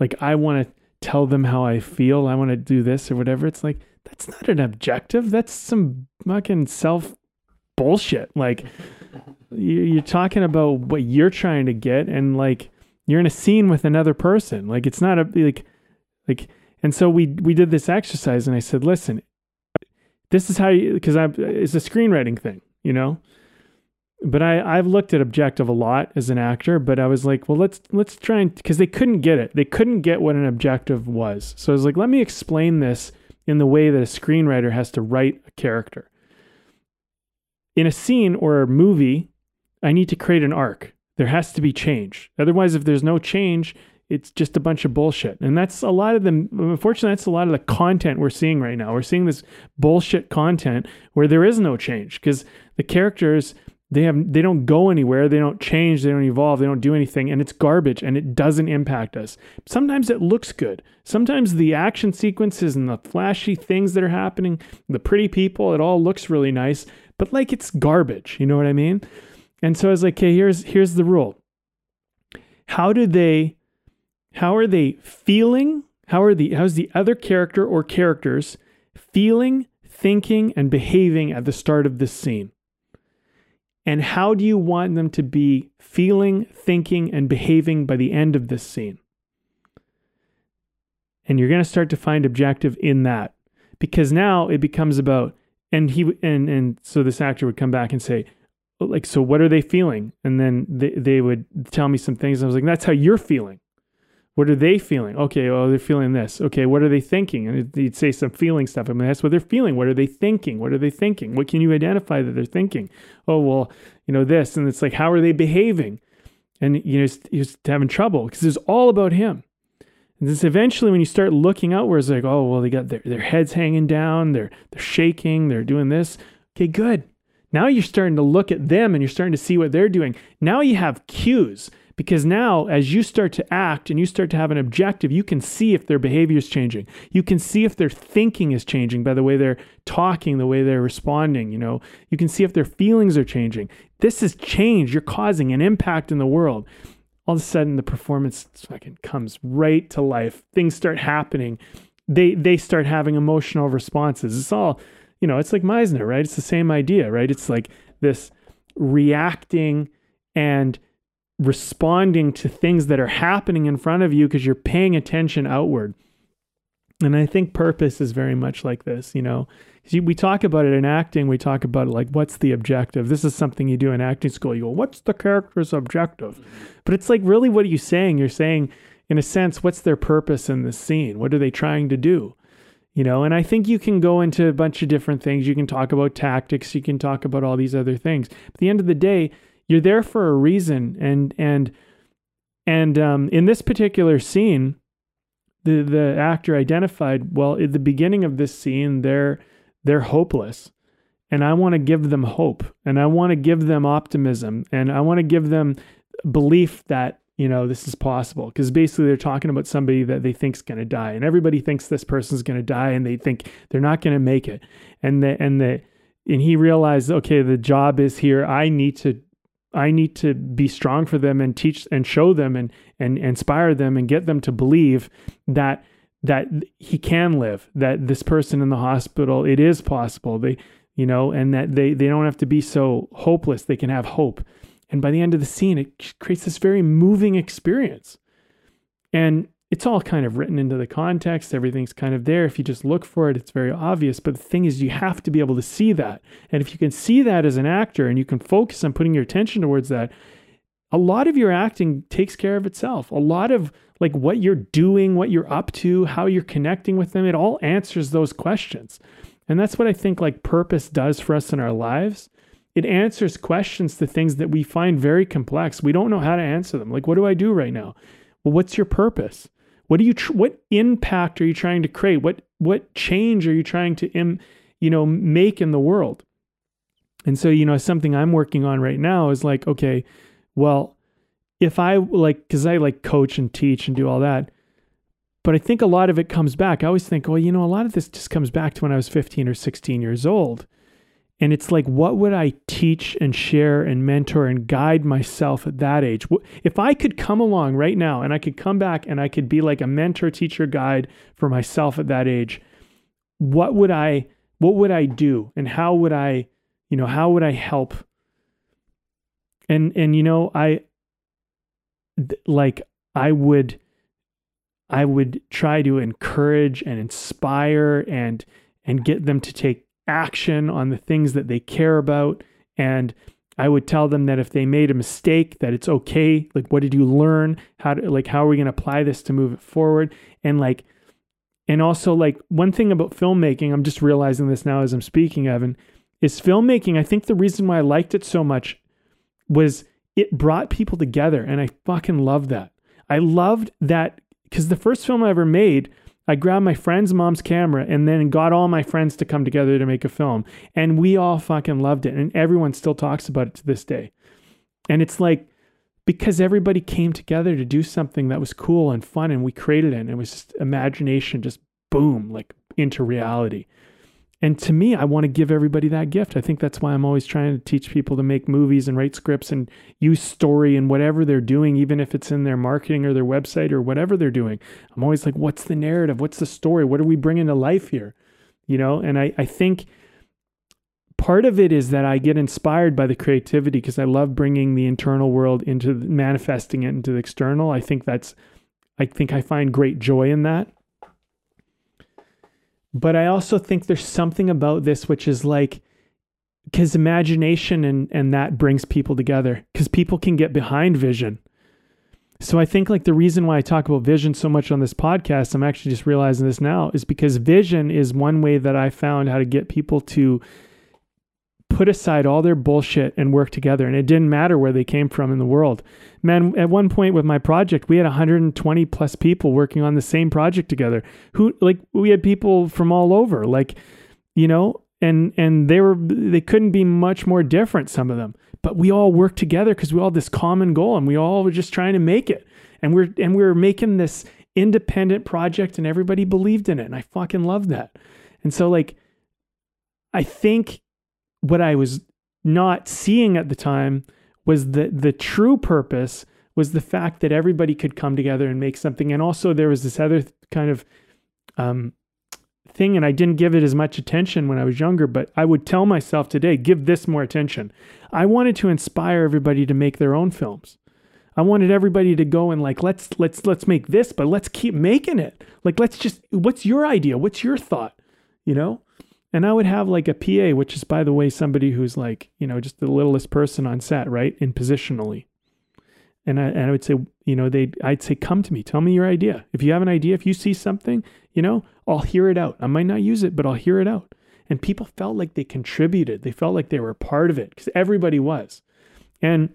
like I want to tell them how I feel. I want to do this or whatever. It's like that's not an objective. That's some fucking self bullshit. Like [laughs] you're talking about what you're trying to get, and like you're in a scene with another person. Like it's not a like like. And so we we did this exercise, and I said, listen, this is how you because I it's a screenwriting thing, you know but I I've looked at objective a lot as an actor, but I was like, well, let's let's try and because they couldn't get it. They couldn't get what an objective was. So I was like, let me explain this in the way that a screenwriter has to write a character. In a scene or a movie, I need to create an arc. There has to be change. Otherwise, if there's no change, it's just a bunch of bullshit. And that's a lot of the, unfortunately, that's a lot of the content we're seeing right now. We're seeing this bullshit content where there is no change because the characters, they have, they don't go anywhere. They don't change. They don't evolve. They don't do anything. And it's garbage and it doesn't impact us. Sometimes it looks good. Sometimes the action sequences and the flashy things that are happening, the pretty people, it all looks really nice, but like it's garbage. You know what I mean? And so I was like, okay, here's, here's the rule. How do they, how are they feeling? How are the how's the other character or characters feeling, thinking, and behaving at the start of this scene? And how do you want them to be feeling, thinking, and behaving by the end of this scene? And you're going to start to find objective in that. Because now it becomes about and he and and so this actor would come back and say like so what are they feeling? And then they, they would tell me some things i was like that's how you're feeling what are they feeling? Okay, oh, they're feeling this. Okay, what are they thinking? And you'd say some feeling stuff. I mean, that's what they're feeling. What are they thinking? What are they thinking? What can you identify that they're thinking? Oh, well, you know, this. And it's like, how are they behaving? And, you know, he's having trouble because it's all about him. And this eventually, when you start looking outwards, like, oh, well, they got their, their heads hanging down, they're, they're shaking, they're doing this. Okay, good. Now you're starting to look at them and you're starting to see what they're doing. Now you have cues. Because now, as you start to act and you start to have an objective, you can see if their behavior is changing. You can see if their thinking is changing by the way they're talking, the way they're responding. You know, you can see if their feelings are changing. This is change. You're causing an impact in the world. All of a sudden, the performance fucking comes right to life. Things start happening. They they start having emotional responses. It's all, you know, it's like Meisner, right? It's the same idea, right? It's like this reacting and responding to things that are happening in front of you because you're paying attention outward. And I think purpose is very much like this, you know. We talk about it in acting, we talk about it like, what's the objective? This is something you do in acting school. You go, what's the character's objective? Mm-hmm. But it's like, really, what are you saying? You're saying, in a sense, what's their purpose in this scene? What are they trying to do? You know, and I think you can go into a bunch of different things. You can talk about tactics, you can talk about all these other things. But at the end of the day, you're there for a reason, and and and um, in this particular scene, the the actor identified well at the beginning of this scene they're they're hopeless. And i want to give them hope. And i want to give them optimism. And i want to give them belief that you know this is possible. Because basically they're talking about somebody that they think's going to die. And everybody thinks this person's going to die and they think they're not going to make it. And the and the and he realized okay the job is here. I need to I need to be strong for them and teach and show them and and inspire them and get them to believe that that he can live, that this person in the hospital, it is possible. They, you know, and that they they don't have to be so hopeless. They can have hope. And by the end of the scene, it creates this very moving experience. And it's all kind of written into the context. Everything's kind of there. If you just look for it, it's very obvious. But the thing is, you have to be able to see that. And if you can see that as an actor and you can focus on putting your attention towards that, a lot of your acting takes care of itself. A lot of like what you're doing, what you're up to, how you're connecting with them, it all answers those questions. And that's what I think like purpose does for us in our lives. It answers questions to things that we find very complex. We don't know how to answer them. Like, what do I do right now? Well, what's your purpose? What do you tr- what impact are you trying to create? What what change are you trying to Im, you know make in the world? And so, you know, something I'm working on right now is like, okay, well, if I like cuz I like coach and teach and do all that, but I think a lot of it comes back. I always think, well, you know, a lot of this just comes back to when I was 15 or 16 years old. And it's like, what would I teach and share and mentor and guide myself at that age? If I could come along right now and I could come back and I could be like a mentor, teacher, guide for myself at that age, what would I, what would I do? And how would I, you know, how would I help? And, and, you know, I, like, I would, I would try to encourage and inspire and, and get them to take action on the things that they care about. And I would tell them that if they made a mistake that it's okay. Like what did you learn? How to like how are we going to apply this to move it forward? And like and also like one thing about filmmaking I'm just realizing this now as I'm speaking Evan is filmmaking I think the reason why I liked it so much was it brought people together and I fucking love that. I loved that because the first film I ever made, I grabbed my friend's mom's camera and then got all my friends to come together to make a film. And we all fucking loved it. And everyone still talks about it to this day. And it's like, because everybody came together to do something that was cool and fun and we created it. And it was just imagination, just boom, like into reality. And to me, I want to give everybody that gift. I think that's why I'm always trying to teach people to make movies and write scripts and use story and whatever they're doing, even if it's in their marketing or their website or whatever they're doing. I'm always like, what's the narrative? What's the story? What are we bringing to life here? You know, and I, I think part of it is that I get inspired by the creativity because I love bringing the internal world into manifesting it into the external. I think that's, I think I find great joy in that. But I also think there's something about this which is like, because imagination and, and that brings people together because people can get behind vision. So I think like the reason why I talk about vision so much on this podcast, I'm actually just realizing this now, is because vision is one way that I found how to get people to put aside all their bullshit and work together. And it didn't matter where they came from in the world. Man, at one point with my project, we had 120 plus people working on the same project together. Who like we had people from all over, like, you know, and and they were they couldn't be much more different, some of them. But we all worked together because we all had this common goal and we all were just trying to make it. And we're and we were making this independent project and everybody believed in it. And I fucking love that. And so like I think what I was not seeing at the time was the the true purpose was the fact that everybody could come together and make something. And also there was this other kind of um, thing, and I didn't give it as much attention when I was younger, but I would tell myself today, give this more attention. I wanted to inspire everybody to make their own films. I wanted everybody to go and like let's let's let's make this, but let's keep making it. Like let's just what's your idea? What's your thought? You know? And I would have like a PA, which is, by the way, somebody who's like, you know, just the littlest person on set, right? In positionally. And I, and I would say, you know, they I'd say, come to me, tell me your idea. If you have an idea, if you see something, you know, I'll hear it out. I might not use it, but I'll hear it out. And people felt like they contributed. They felt like they were part of it because everybody was. And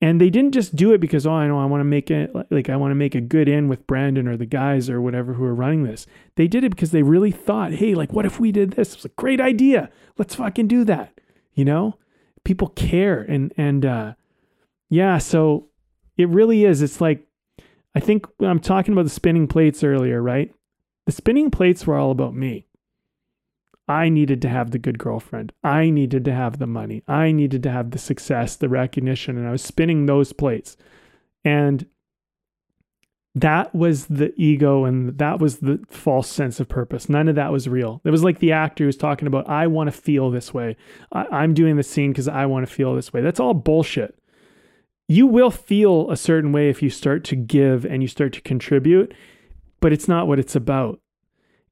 and they didn't just do it because oh I know I want to make it like I want to make a good end with Brandon or the guys or whatever who are running this. They did it because they really thought, hey, like what if we did this? It was a great idea. Let's fucking do that. You know, people care and and uh, yeah, so it really is. It's like I think I'm talking about the spinning plates earlier, right? The spinning plates were all about me. I needed to have the good girlfriend. I needed to have the money. I needed to have the success, the recognition. And I was spinning those plates. And that was the ego and that was the false sense of purpose. None of that was real. It was like the actor who's talking about, I want to feel this way. I, am doing the scene because I want to feel this way. That's all bullshit. You will feel a certain way if you start to give and you start to contribute, but it's not what it's about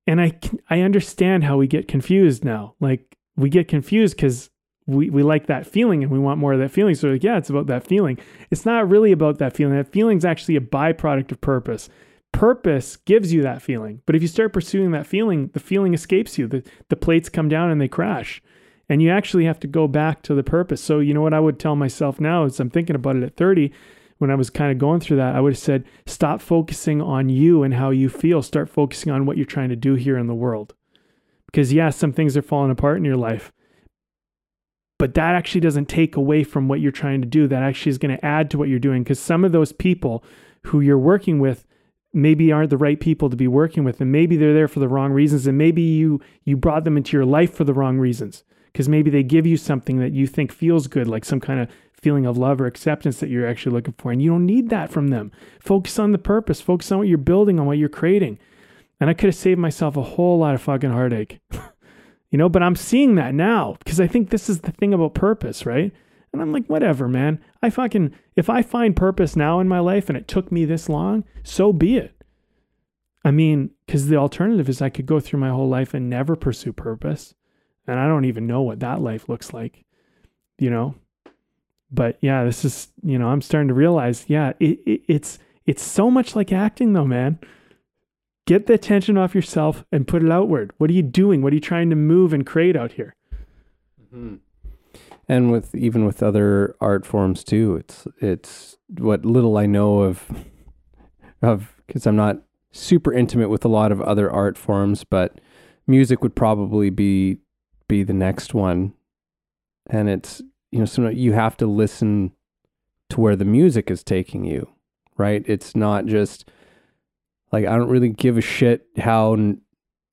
and I I understand how we get confused now. Like we get confused because we, we like that feeling and we want more of that feeling. So like, yeah, it's about that feeling. It's not really about that feeling. That feeling's actually a byproduct of purpose. Purpose gives you that feeling. But if you start pursuing that feeling, the feeling escapes you. The the plates come down and they crash. And you actually have to go back to the purpose. So you know what I would tell myself now as I'm thinking about it at 30 when I was kind of going through that, I would have said, stop focusing on you and how you feel. Start focusing on what you're trying to do here in the world. Because, yeah, some things are falling apart in your life, but that actually doesn't take away from what you're trying to do. That actually is going to add to what you're doing. Because some of those people who you're working with maybe aren't the right people to be working with and maybe they're there for the wrong reasons and maybe you you brought them into your life for the wrong reasons because maybe they give you something that you think feels good like some kind of feeling of love or acceptance that you're actually looking for. And you don't need that from them. Focus on the purpose, focus on what you're building, on what you're creating. And I could have saved myself a whole lot of fucking heartache. [laughs] you know, but I'm seeing that now because I think this is the thing about purpose, right? And I'm like, whatever, man. I fucking, if I find purpose now in my life and it took me this long, so be it. I mean, because the alternative is I could go through my whole life and never pursue purpose. And I don't even know what that life looks like, you know? But yeah, this is you know I'm starting to realize yeah it, it, it's it's so much like acting though, man. Get the attention off yourself and put it outward. What are you doing? What are you trying to move and create out here? Mm-hmm. And with even with other art forms too, it's it's what little I know of of because I'm not super intimate with a lot of other art forms, but music would probably be be the next one. And it's you know, so you have to listen to where the music is taking you, right? It's not just like I don't really give a shit how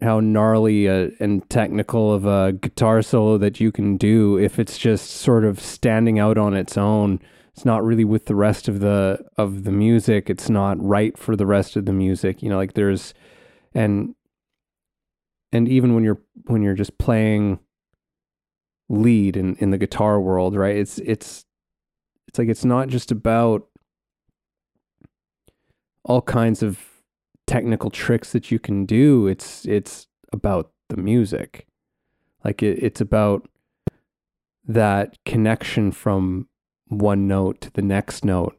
how gnarly and technical of a guitar solo that you can do if it's just sort of standing out on its own it's not really with the rest of the of the music it's not right for the rest of the music you know like there's and and even when you're when you're just playing lead in in the guitar world right? It's it's it's like it's not just about all kinds of technical tricks that you can do. It's it's about the music. Like it, it's about that connection from one note to the next note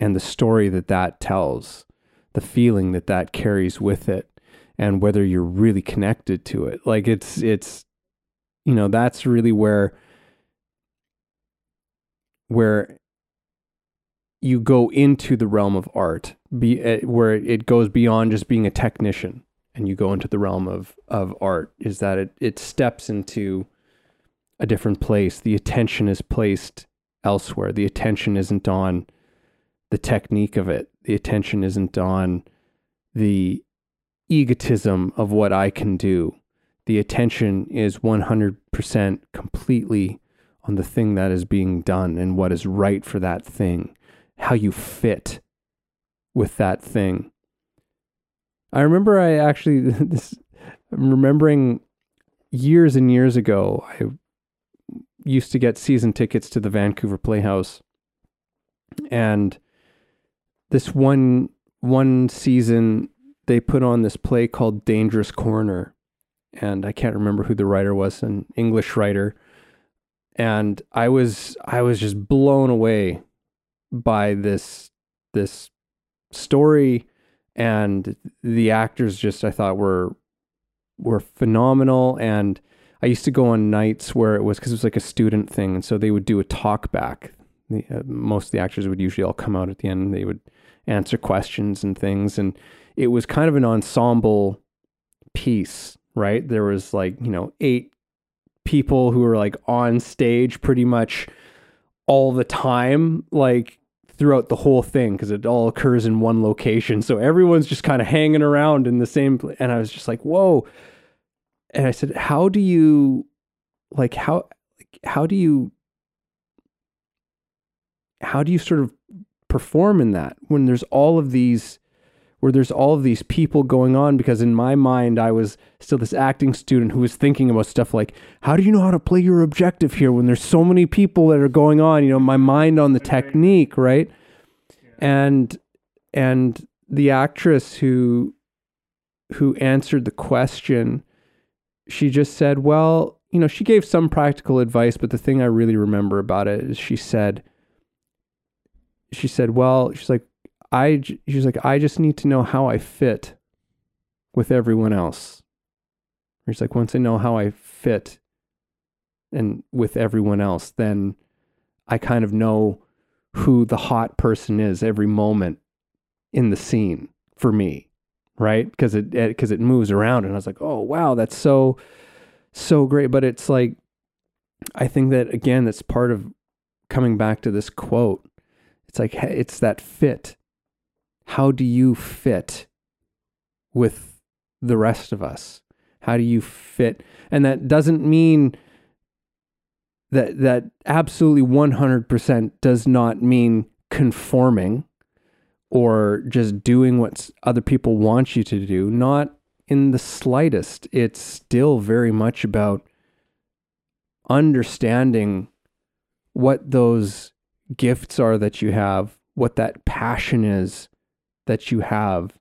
and the story that that tells, the feeling that that carries with it, and whether you're really connected to it. Like it's, it's, you know, that's really where, where you go into the realm of art, be uh, where it goes beyond just being a technician, and you go into the realm of of art. Is that it? It steps into a different place. The attention is placed elsewhere. The attention isn't on the technique of it. The attention isn't on the egotism of what I can do. The attention is 100% completely on the thing that is being done and what is right for that thing, how you fit with that thing. I remember I actually [laughs] this I'm remembering years and years ago I used to get season tickets to the Vancouver Playhouse. And this one one season they put on this play called Dangerous Corner. And I can't remember who the writer was, an English writer. And I was I was just blown away by this this story and the actors just I thought were were phenomenal and I used to go on nights where it was because it was like a student thing, and so they would do a talk back. The, uh, most of the actors would usually all come out at the end. And they would answer questions and things, and it was kind of an ensemble piece, right? There was like you know eight people who were like on stage pretty much all the time, like throughout the whole thing because it all occurs in one location. So everyone's just kind of hanging around in the same place. And I was just like, whoa, and I said, "How do you like how how do you how do you sort of perform in that when there's all of these where there's all of these people going on because in my mind I was still this acting student who was thinking about stuff like how do you know how to play your objective here when there's so many people that are going on? You know my mind on the technique right? And and the actress who who answered the question she just said, well, you know, she gave some practical advice, but the thing I really remember about it is she said, she said, well, she's like, I, she's like, I just need to know how I fit with everyone else. She's like, once I know how I fit and with everyone else, then I kind of know who the hot person is every moment in the scene for me right? Because it because it, it moves around, and I was like, oh wow, that's so so great. But it's like, I think that again, that's part of coming back to this quote. It's like it's that fit. How do you fit with the rest of us? How do you fit? And that doesn't mean that that absolutely 100% does not mean conforming or just doing what other people want you to do, not in the slightest. It's still very much about understanding what those gifts are that you have, what that passion is that you have,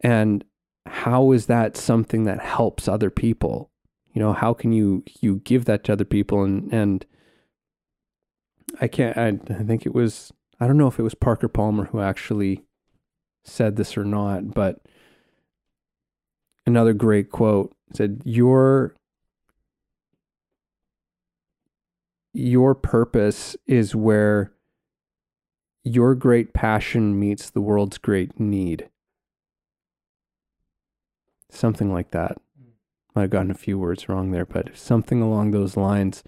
and how is that something that helps other people? You know, how can you you give that to other people and and I can't I, I think it was I don't know if it was Parker Palmer who actually said this or not, but another great quote said, Your your purpose is where your great passion meets the world's great need. Something like that. Might have gotten a few words wrong there, but something along those lines.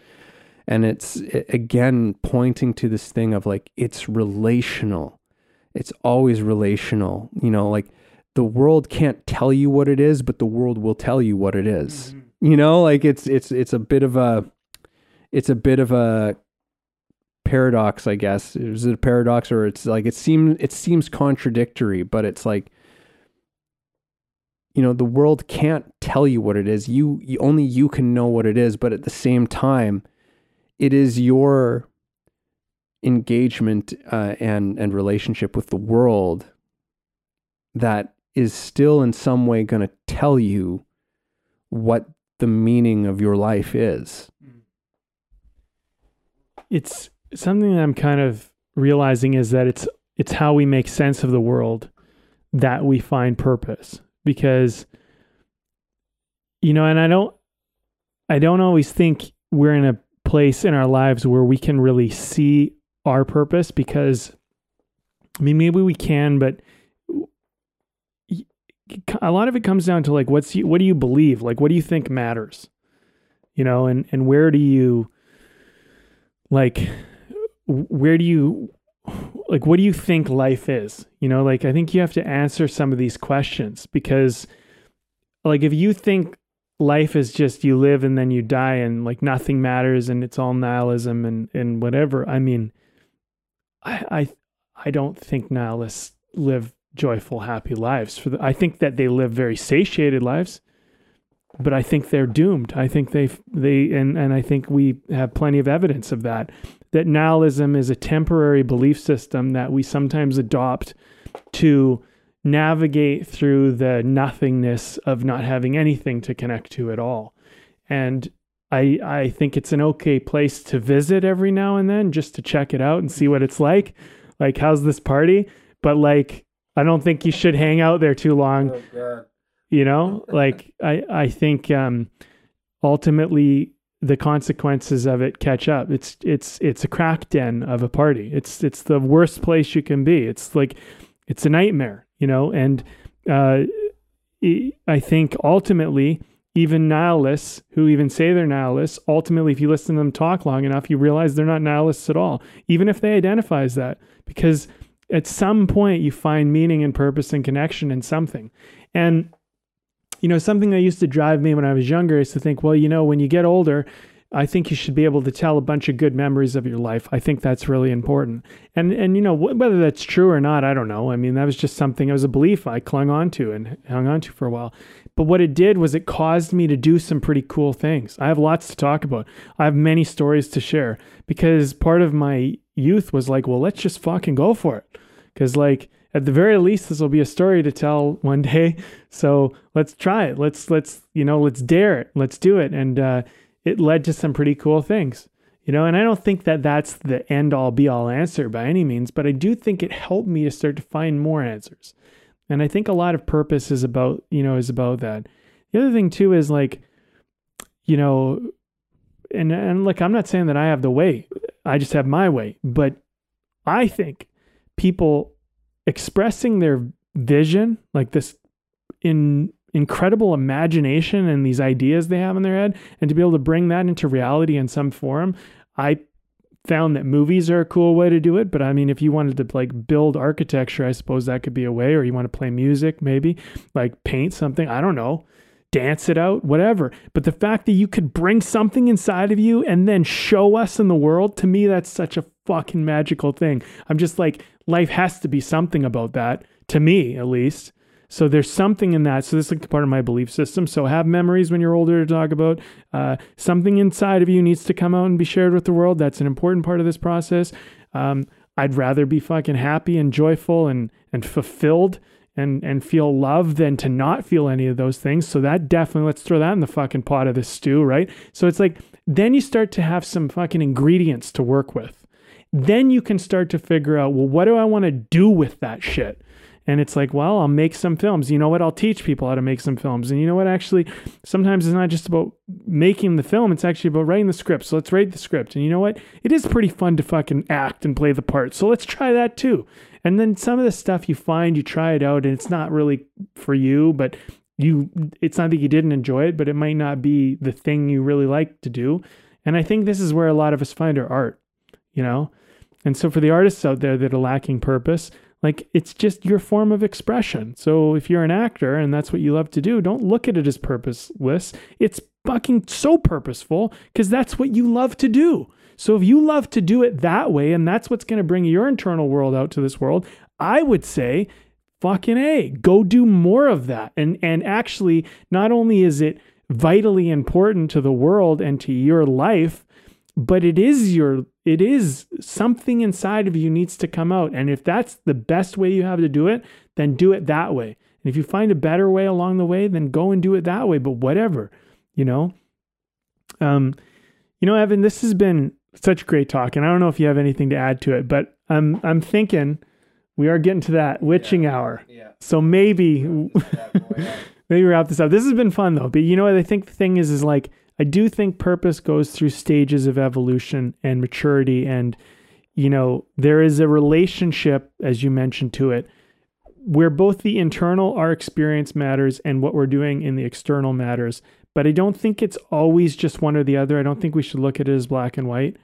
And it's again pointing to this thing of like, it's relational. It's always relational. You know, like the world can't tell you what it is, but the world will tell you what it is. Mm-hmm. You know, like it's it's it's a bit of a it's a bit of a paradox, I guess. Is it a paradox or it's like it seems it seems contradictory, but it's like you know, the world can't tell you what it is. You, you only you can know what it is, but at the same time, it is your engagement uh, and and relationship with the world that is still in some way going to tell you what the meaning of your life is. It's something that I'm kind of realizing is that it's it's how we make sense of the world that we find purpose. Because you know and I don't I don't always think we're in a place in our lives where we can really see our purpose because I mean maybe we can but a lot of it comes down to like what's you, what do you believe? Like what do you think matters? You know and and where do you like where do you like what do you think life is? You know like i think you have to answer some of these questions because like if you think life is just you live and then you die and like nothing matters and it's all nihilism and and whatever i mean i i i don't think nihilists live joyful happy lives for the, i think that they live very satiated lives but i think they're doomed. I think they they and and i think we have plenty of evidence of that that nihilism is a temporary belief system that we sometimes adopt to navigate through the nothingness of not having anything to connect to at all. And I I think it's an okay place to visit every now and then just to check it out and see what it's like. Like how's this party? But like I don't think you should hang out there too long. Oh, you know? like I I think um ultimately the consequences of it catch up. It's it's it's a crack den of a party. It's it's the worst place you can be. It's like it's a nightmare, you know. And uh, I think ultimately, even nihilists who even say they're nihilists, ultimately, if you listen to them talk long enough, you realize they're not nihilists at all, even if they identify as that, because at some point you find meaning and purpose and connection in something. And you know, something that used to drive me when I was younger is to think, well, you know, when you get older, I think you should be able to tell a bunch of good memories of your life. I think that's really important. And and you know whether that's true or not, I don't know. I mean, that was just something. It was a belief I clung on to and hung on to for a while. But what it did was it caused me to do some pretty cool things. I have lots to talk about. I have many stories to share because part of my youth was like, well, let's just fucking go for it. Because like at the very least this will be a story to tell one day. So let's try it. Let's let's you know let's dare it. Let's do it. And uh, it led to some pretty cool things you know and i don't think that that's the end all be all answer by any means but i do think it helped me to start to find more answers. And i think a lot of purpose is about you know is about that. The other thing too is like you know and and look i'm not saying that i have the way. I just have my way. But i think people expressing their vision, like this in incredible imagination and these ideas they have in their head, and to be able to bring that into reality in some form, I found that movies are a cool way to do it. But I mean, if you wanted to like build architecture, I suppose that could be a way, or you want to play music, maybe like paint something. I don't know dance it out, whatever. But the fact that you could bring something inside of you and then show us in the world, to me, that's such a fucking magical thing. I'm just like, life has to be something about that, to me at least. So there's something in that. So this is like part of my belief system. So have memories when you're older to talk about. Uh, something inside of you needs to come out and be shared with the world. That's an important part of this process. Um, I'd rather be fucking happy and joyful and and fulfilled and and feel love than to not feel any of those things. So that definitely let's throw that in the fucking pot of the stew, right? So it's like then you start to have some fucking ingredients to work with. Then you can start to figure out, well, what do I want to do with that shit? And it's like, well, I'll make some films. You know what? I'll teach people how to make some films. And you know what? Actually, sometimes it's not just about making the film, it's actually about writing the script. So let's write the script. And you know what? It is pretty fun to fucking act and play the part. So let's try that too. And then some of the stuff you find, you try it out and it's not really for you, but you it's not that you didn't enjoy it, but it might not be the thing you really like to do. And I think this is where a lot of us find our art, you know? And so for the artists out there that are lacking purpose, like it's just your form of expression. So if you're an actor and that's what you love to do, don't look at it as purposeless. It's fucking so purposeful because that's what you love to do. So if you love to do it that way and that's what's going to bring your internal world out to this world, I would say fucking A, go do more of that. And and actually not only is it vitally important to the world and to your life, but it is your it is something inside of you needs to come out. And if that's the best way you have to do it then do it that way. And if you find a better way along the way then go and do it that way but whatever you know? Um you know evan this has been such great talk and i don't know if you have anything to add to it but i'm i'm thinking we are getting to that witching yeah. hour. Yeah. So maybe [laughs] maybe wrap this up. This has been fun though but you know what? I think the thing is is like I do think purpose goes through stages of evolution and maturity. And, you know, there is a relationship, as you mentioned, to it, where both the internal, our experience matters, and what we're doing in the external matters. But I don't think it's always just one or the other. I don't think we should look at it as black and white.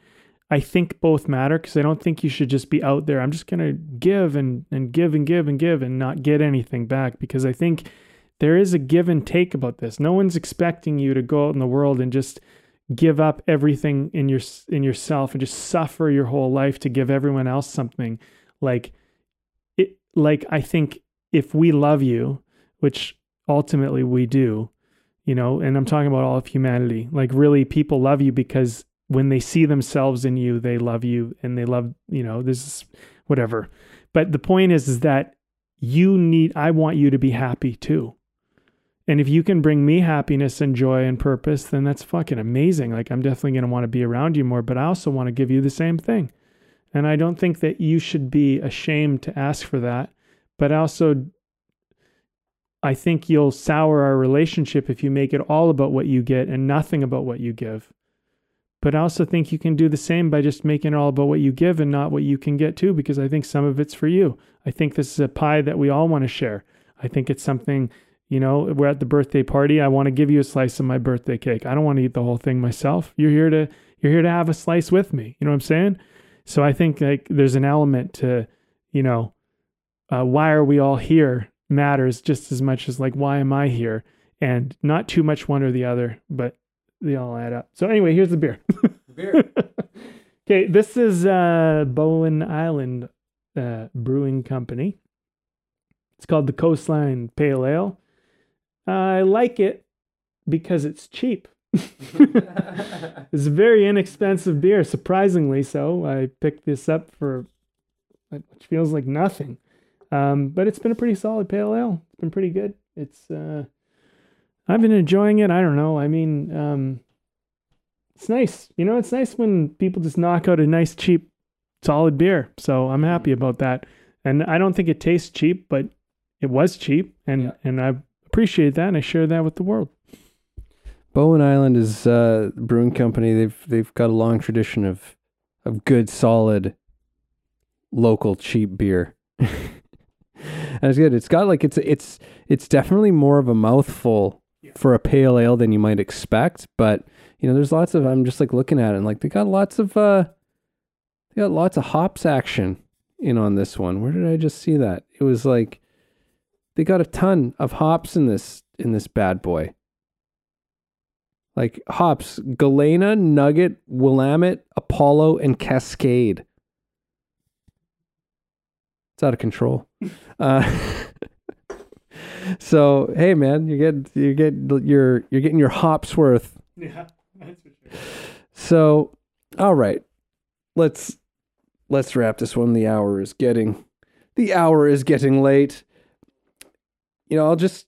I think both matter because I don't think you should just be out there. I'm just going to give and, and give and give and give and not get anything back because I think there is a give and take about this. No one's expecting you to go out in the world and just give up everything in your in yourself and just suffer your whole life to give everyone else something. Like it like I think if we love you, which ultimately we do, you know, and I'm talking about all of humanity. Like really people love you because when they see themselves in you, they love you and they love, you know, this is whatever. But the point is is that you need I want you to be happy too. And if you can bring me happiness and joy and purpose, then that's fucking amazing. Like, I'm definitely going to want to be around you more, but I also want to give you the same thing. And I don't think that you should be ashamed to ask for that. But also, I think you'll sour our relationship if you make it all about what you get and nothing about what you give. But I also think you can do the same by just making it all about what you give and not what you can get too, because I think some of it's for you. I think this is a pie that we all want to share. I think it's something you know, we're at the birthday party. I want to give you a slice of my birthday cake. I don't want to eat the whole thing myself. You're here to you're here to have a slice with me. You know what I'm saying? So I think like there's an element to, you know, uh, why are we all here matters just as much as like why am I here? And not too much one or the other, but they all add up. So anyway, here's the beer. beer. [laughs] okay, this is uh Bowen Island uh, Brewing Company. It's called the Coastline Pale Ale. I like it because it's cheap. [laughs] it's a very inexpensive beer, surprisingly so. I picked this up for which feels like nothing. Um, but it's been a pretty solid pale ale. It's been pretty good. It's uh, I've been enjoying it. I don't know. I mean, um, it's nice. You know, it's nice when people just knock out a nice cheap solid beer. So I'm happy about that. And I don't think it tastes cheap, but it was cheap and yeah. and I appreciate that and I share that with the world. Bowen Island is uh, a brewing company. They've they've got a long tradition of of good, solid, local, cheap beer. [laughs] and it's good. It's got like it's it's it's definitely more of a mouthful yeah. for a pale ale than you might expect. But you know, there's lots of I'm just like looking at it and like they got lots of uh they got lots of hops action in on this one. Where did I just see that? It was like they got a ton of hops in this in this bad boy. Like hops, Galena, Nugget, Willamette, Apollo, and Cascade. It's out of control. [laughs] uh, [laughs] so hey, man, you get you get your you're getting your hops worth. Yeah, [laughs] that's for sure. So, all right, let's let's wrap this one. The hour is getting the hour is getting late you know, I'll just,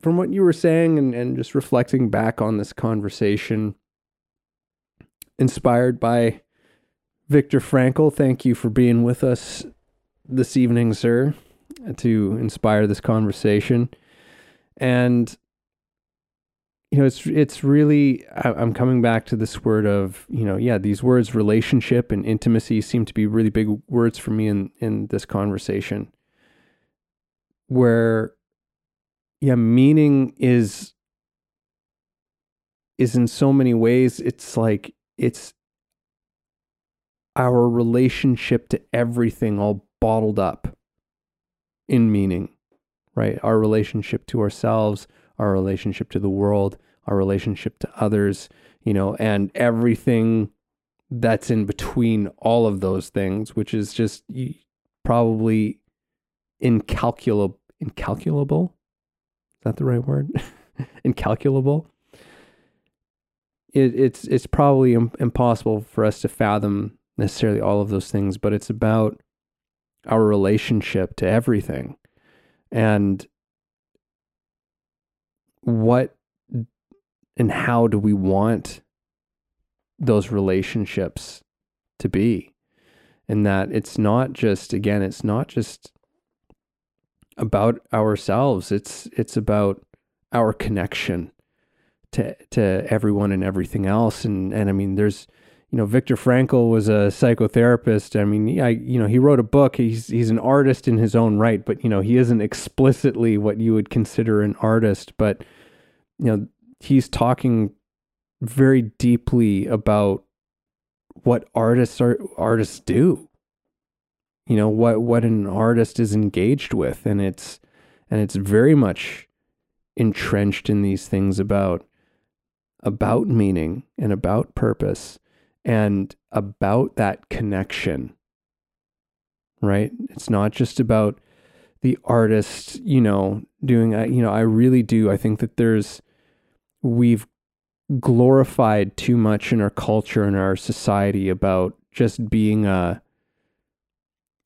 from what you were saying and, and just reflecting back on this conversation, inspired by Viktor Frankl, thank you for being with us this evening, sir. to inspire this conversation. And you know, it's it's really I'm coming back to this word of you know, yeah, these words relationship and intimacy seem to be really big words for me in in this conversation. Where, yeah, meaning is is in so many ways it's like it's our relationship to everything all bottled up in meaning, right? Our relationship to ourselves, our relationship to the world, our relationship to others, you know, and everything that's in between all of those things, which is just probably incalculable. Incalculable? That the right word? [laughs] incalculable. It, it's it's probably Im- impossible for us to fathom necessarily all of those things, but it's about our relationship to everything and what and how do we want those relationships to be and that it's not just again it's not just about ourselves it's it's about our connection to to everyone and everything else and and I mean there's you know, Viktor Frankl was a psychotherapist. I mean, I, you know, he wrote a book. He's he's an artist in his own right, but you know, he isn't explicitly what you would consider an artist. But you know, he's talking very deeply about what artists are artists do. You know what what an artist is engaged with, and it's and it's very much entrenched in these things about about meaning and about purpose and about that connection, right? It's not just about the artist, you know, doing, you know, I really do. I think that there's, we've glorified too much in our culture and our society about just being a,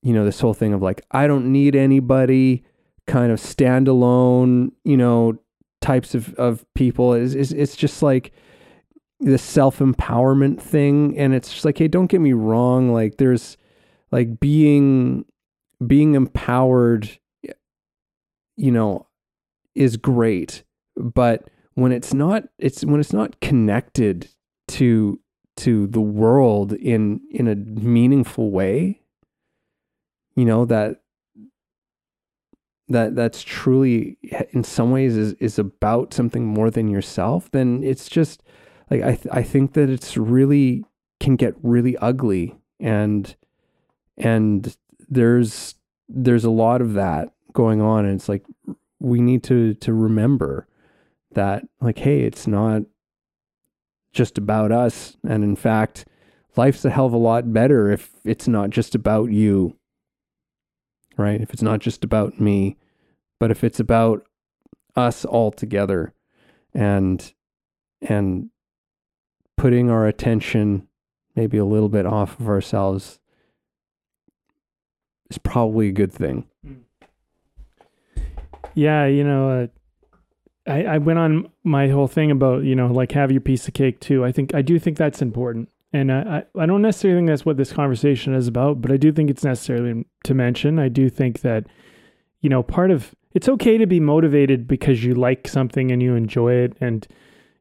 you know, this whole thing of like, I don't need anybody, kind of standalone, you know, types of, of people. Is is it's just like, the self empowerment thing, and it's just like, hey, don't get me wrong. Like, there's like being being empowered, you know, is great, but when it's not, it's when it's not connected to to the world in in a meaningful way you know that that that's truly eh, in some ways is is about something more than yourself then it's just like I th- I think that it's really can get really ugly and and there's there's a lot of that going on and it's like we need to to remember that like hey it's not just about us and in fact life's a hell of a lot better if it's not just about you right if it's not just about me but if it's about us all together and and putting our attention maybe a little bit off of ourselves is probably a good thing. Yeah, you know, uh, I, I went on my whole thing about, you know, like have your piece of cake too. I think, I do think that's important. And I, I, don't necessarily think that's what this conversation is about, but I do think it's necessary to mention. I do think that, you know, part of it's okay to be motivated because you like something and you enjoy it. And,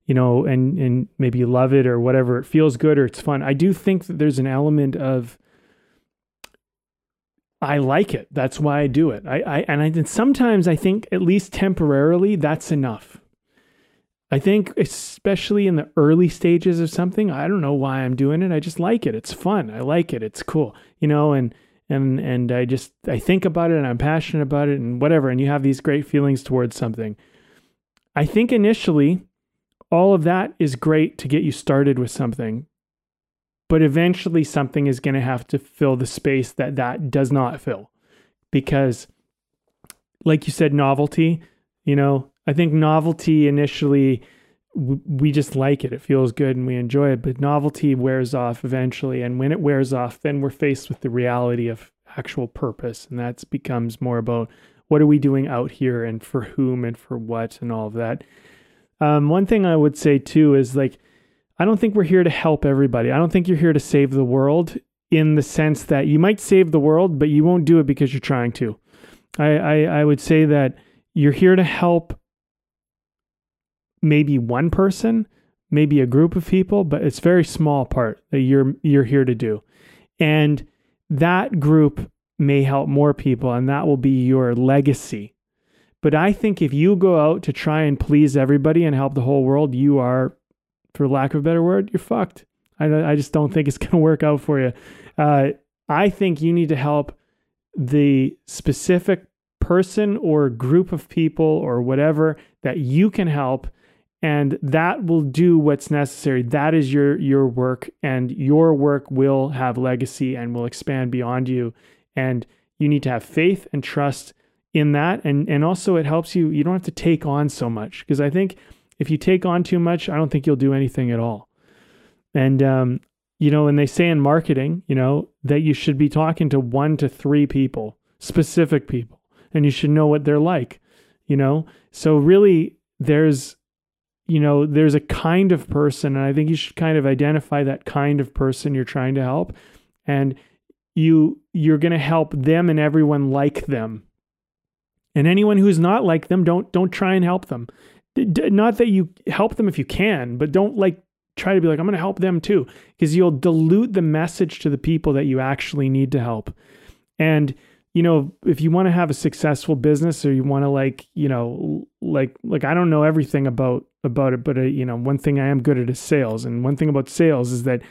you know, and and maybe you love it or whatever, it feels good or it's fun. I do think that there's an element of I like it. That's why I do it. I, I and I and sometimes I think at least temporarily that's enough. I think especially in the early stages of something, I don't know why I'm doing it. I just like it. It's fun. I like it. It's cool. You know, and and and I just I think about it and I'm passionate about it and whatever and you have these great feelings towards something. I think initially all of that is great to get you started with something. But eventually, something is going to have to fill the space that that does not fill. Because, like you said, novelty, you know, I think novelty initially, we just like it. It feels good and we enjoy it. But novelty wears off eventually. And when it wears off, then we're faced with the reality of actual purpose. And that becomes more about what are we doing out here and for whom and for what and all of that. Um, one thing I would say too is like, I don't think we're here to help everybody. I don't think you're here to save the world in the sense that you might save the world, but you won't do it because you're trying to. I, I, I would say that you're here to help maybe one person, maybe a group of people, but it's very small part that you're you're here to do. And that group may help more people and that will be your legacy. But I think if you go out to try and please everybody and help the whole world, you are, for lack of a better word, you're fucked. I, I just don't think it's [laughs] going to work out for you. Uh, I think you need to help the specific person or group of people or whatever that you can help and that will do what's necessary. That is your your work and your work will have legacy and will expand beyond you. And you need to have faith and trust in that. And and also it helps you you don't have to take on so much because i think if you take on too much i don't think you'll do anything at all. And um you know and they say in marketing you know that you should be talking to one to three people specific people and you should know what they're like you know? So really there's you know there's a kind of person and i think you should kind of identify that kind of person you're trying to help. And you you're going to help them and everyone like them. And anyone who's not like them don't don't try and help them. D- not that you help them if you can but don't like try to be like i'm going to help them too because you'll dilute the message to the people that you actually need to help. And you know, if you want to have a successful business or you want to like, you know, like like I don't know everything about about it, but uh, you know, one thing I am good at is sales, and one thing about sales is that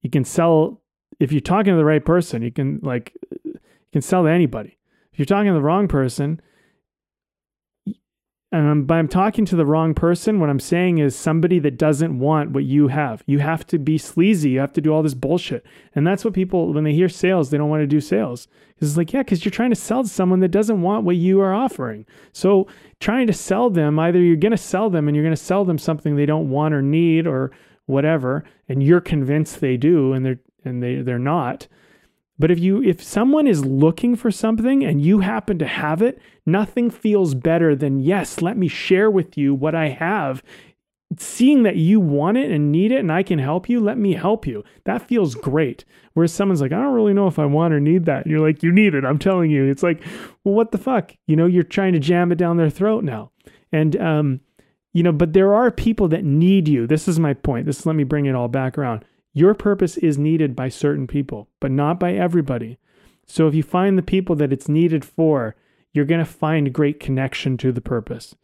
you can sell if you're talking to the right person, you can like you can sell to anybody. If you're talking to the wrong person, Um, and I'm, by I'm talking to the wrong person, what I'm saying is somebody that doesn't want what you have. You have to be sleazy. You have to do all this bullshit. And that's what people, when they hear sales, they don't want to do sales. It's like, yeah, because you're trying to sell to someone that doesn't want what you are offering. So trying to sell them, either you're going to sell them and you're going to sell them something they don't want or need or whatever, and you're convinced they do and they're and they they're not but if you if someone is looking for something and you happen to have it, nothing feels better than yes, let me share with you what I have. Seeing that you want it and need it and I can help you, let me help you. That feels great. Whereas someone's like, I don't really know if I want or need that. And you're like, you need it. I'm telling you. It's like, well, what the fuck? You know, you're trying to jam it down their throat now. And um, you know, but there are people that need you. This is my point. This let me bring it all back around. Your purpose is needed by certain people, but not by everybody. So if you find the people that it's needed for, you're going to find great connection to the purpose.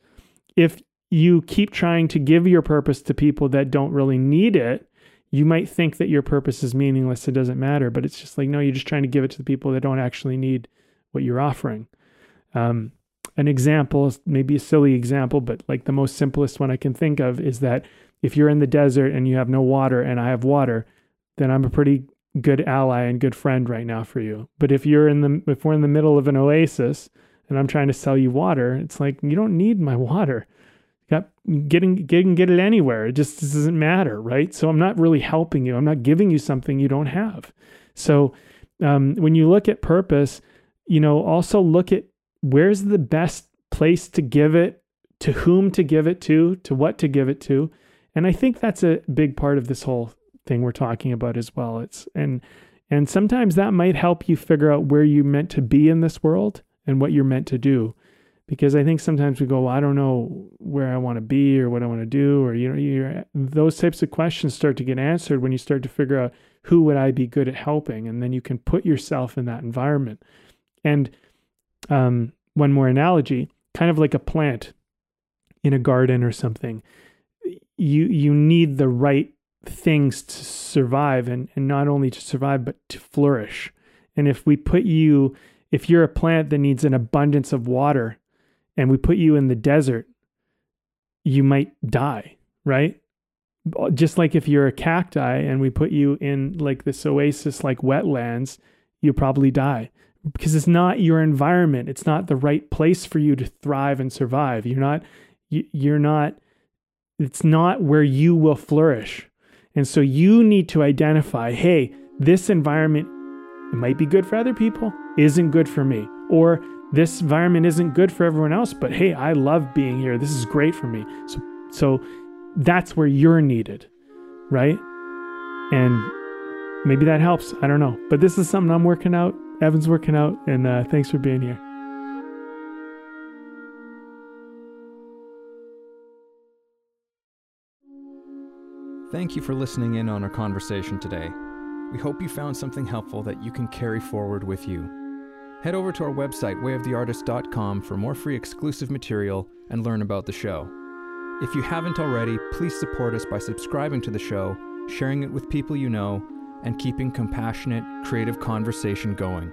If you keep trying to give your purpose to people that don't really need it, you might think that your purpose is meaningless, it doesn't matter, but it's just like, no, you're just trying to give it to the people that don't actually need what you're offering. Um, an example, maybe a silly example, but like the most simplest one I can think of is that if you're in the desert and you have no water and I have water, then I'm a pretty good ally and good friend right now for you. But if you're in the if we're in the middle of an oasis and I'm trying to sell you water, it's like you don't need my water. Got getting getting get it anywhere. It just doesn't matter, right? So I'm not really helping you. I'm not giving you something you don't have. So um, when you look at purpose, you know, also look at where's the best place to give it, to whom to give it to, to what to give it to, and I think that's a big part of this whole thing we're talking about as well. It's and and sometimes that might help you figure out where you're meant to be in this world and what you're meant to do. Because I think sometimes we go, well, I don't know where I want to be or what I want to do, or you know, you're, those types of questions start to get answered when you start to figure out who would I be good at helping, and then you can put yourself in that environment. And um, one more analogy, kind of like a plant in a garden or something you you need the right things to survive and, and not only to survive but to flourish. And if we put you if you're a plant that needs an abundance of water and we put you in the desert you might die right? Just like if you're a cacti and we put you in like this oasis like wetlands you probably die. Because it's not your environment. It's not the right place for you to thrive and survive. You're not you, you're not it's not where you will flourish. And so you need to identify hey, this environment it might be good for other people, isn't good for me. Or this environment isn't good for everyone else, but hey, I love being here. This is great for me. So so that's where you're needed, right? And maybe that helps. I don't know. But this is something I'm working out. Evan's working out, and uh, thanks for being here. Thank you for listening in on our conversation today. We hope you found something helpful that you can carry forward with you. Head over to our website, wayoftheartist.com, for more free exclusive material and learn about the show. If you haven't already, please support us by subscribing to the show, sharing it with people you know, and keeping compassionate, creative conversation going.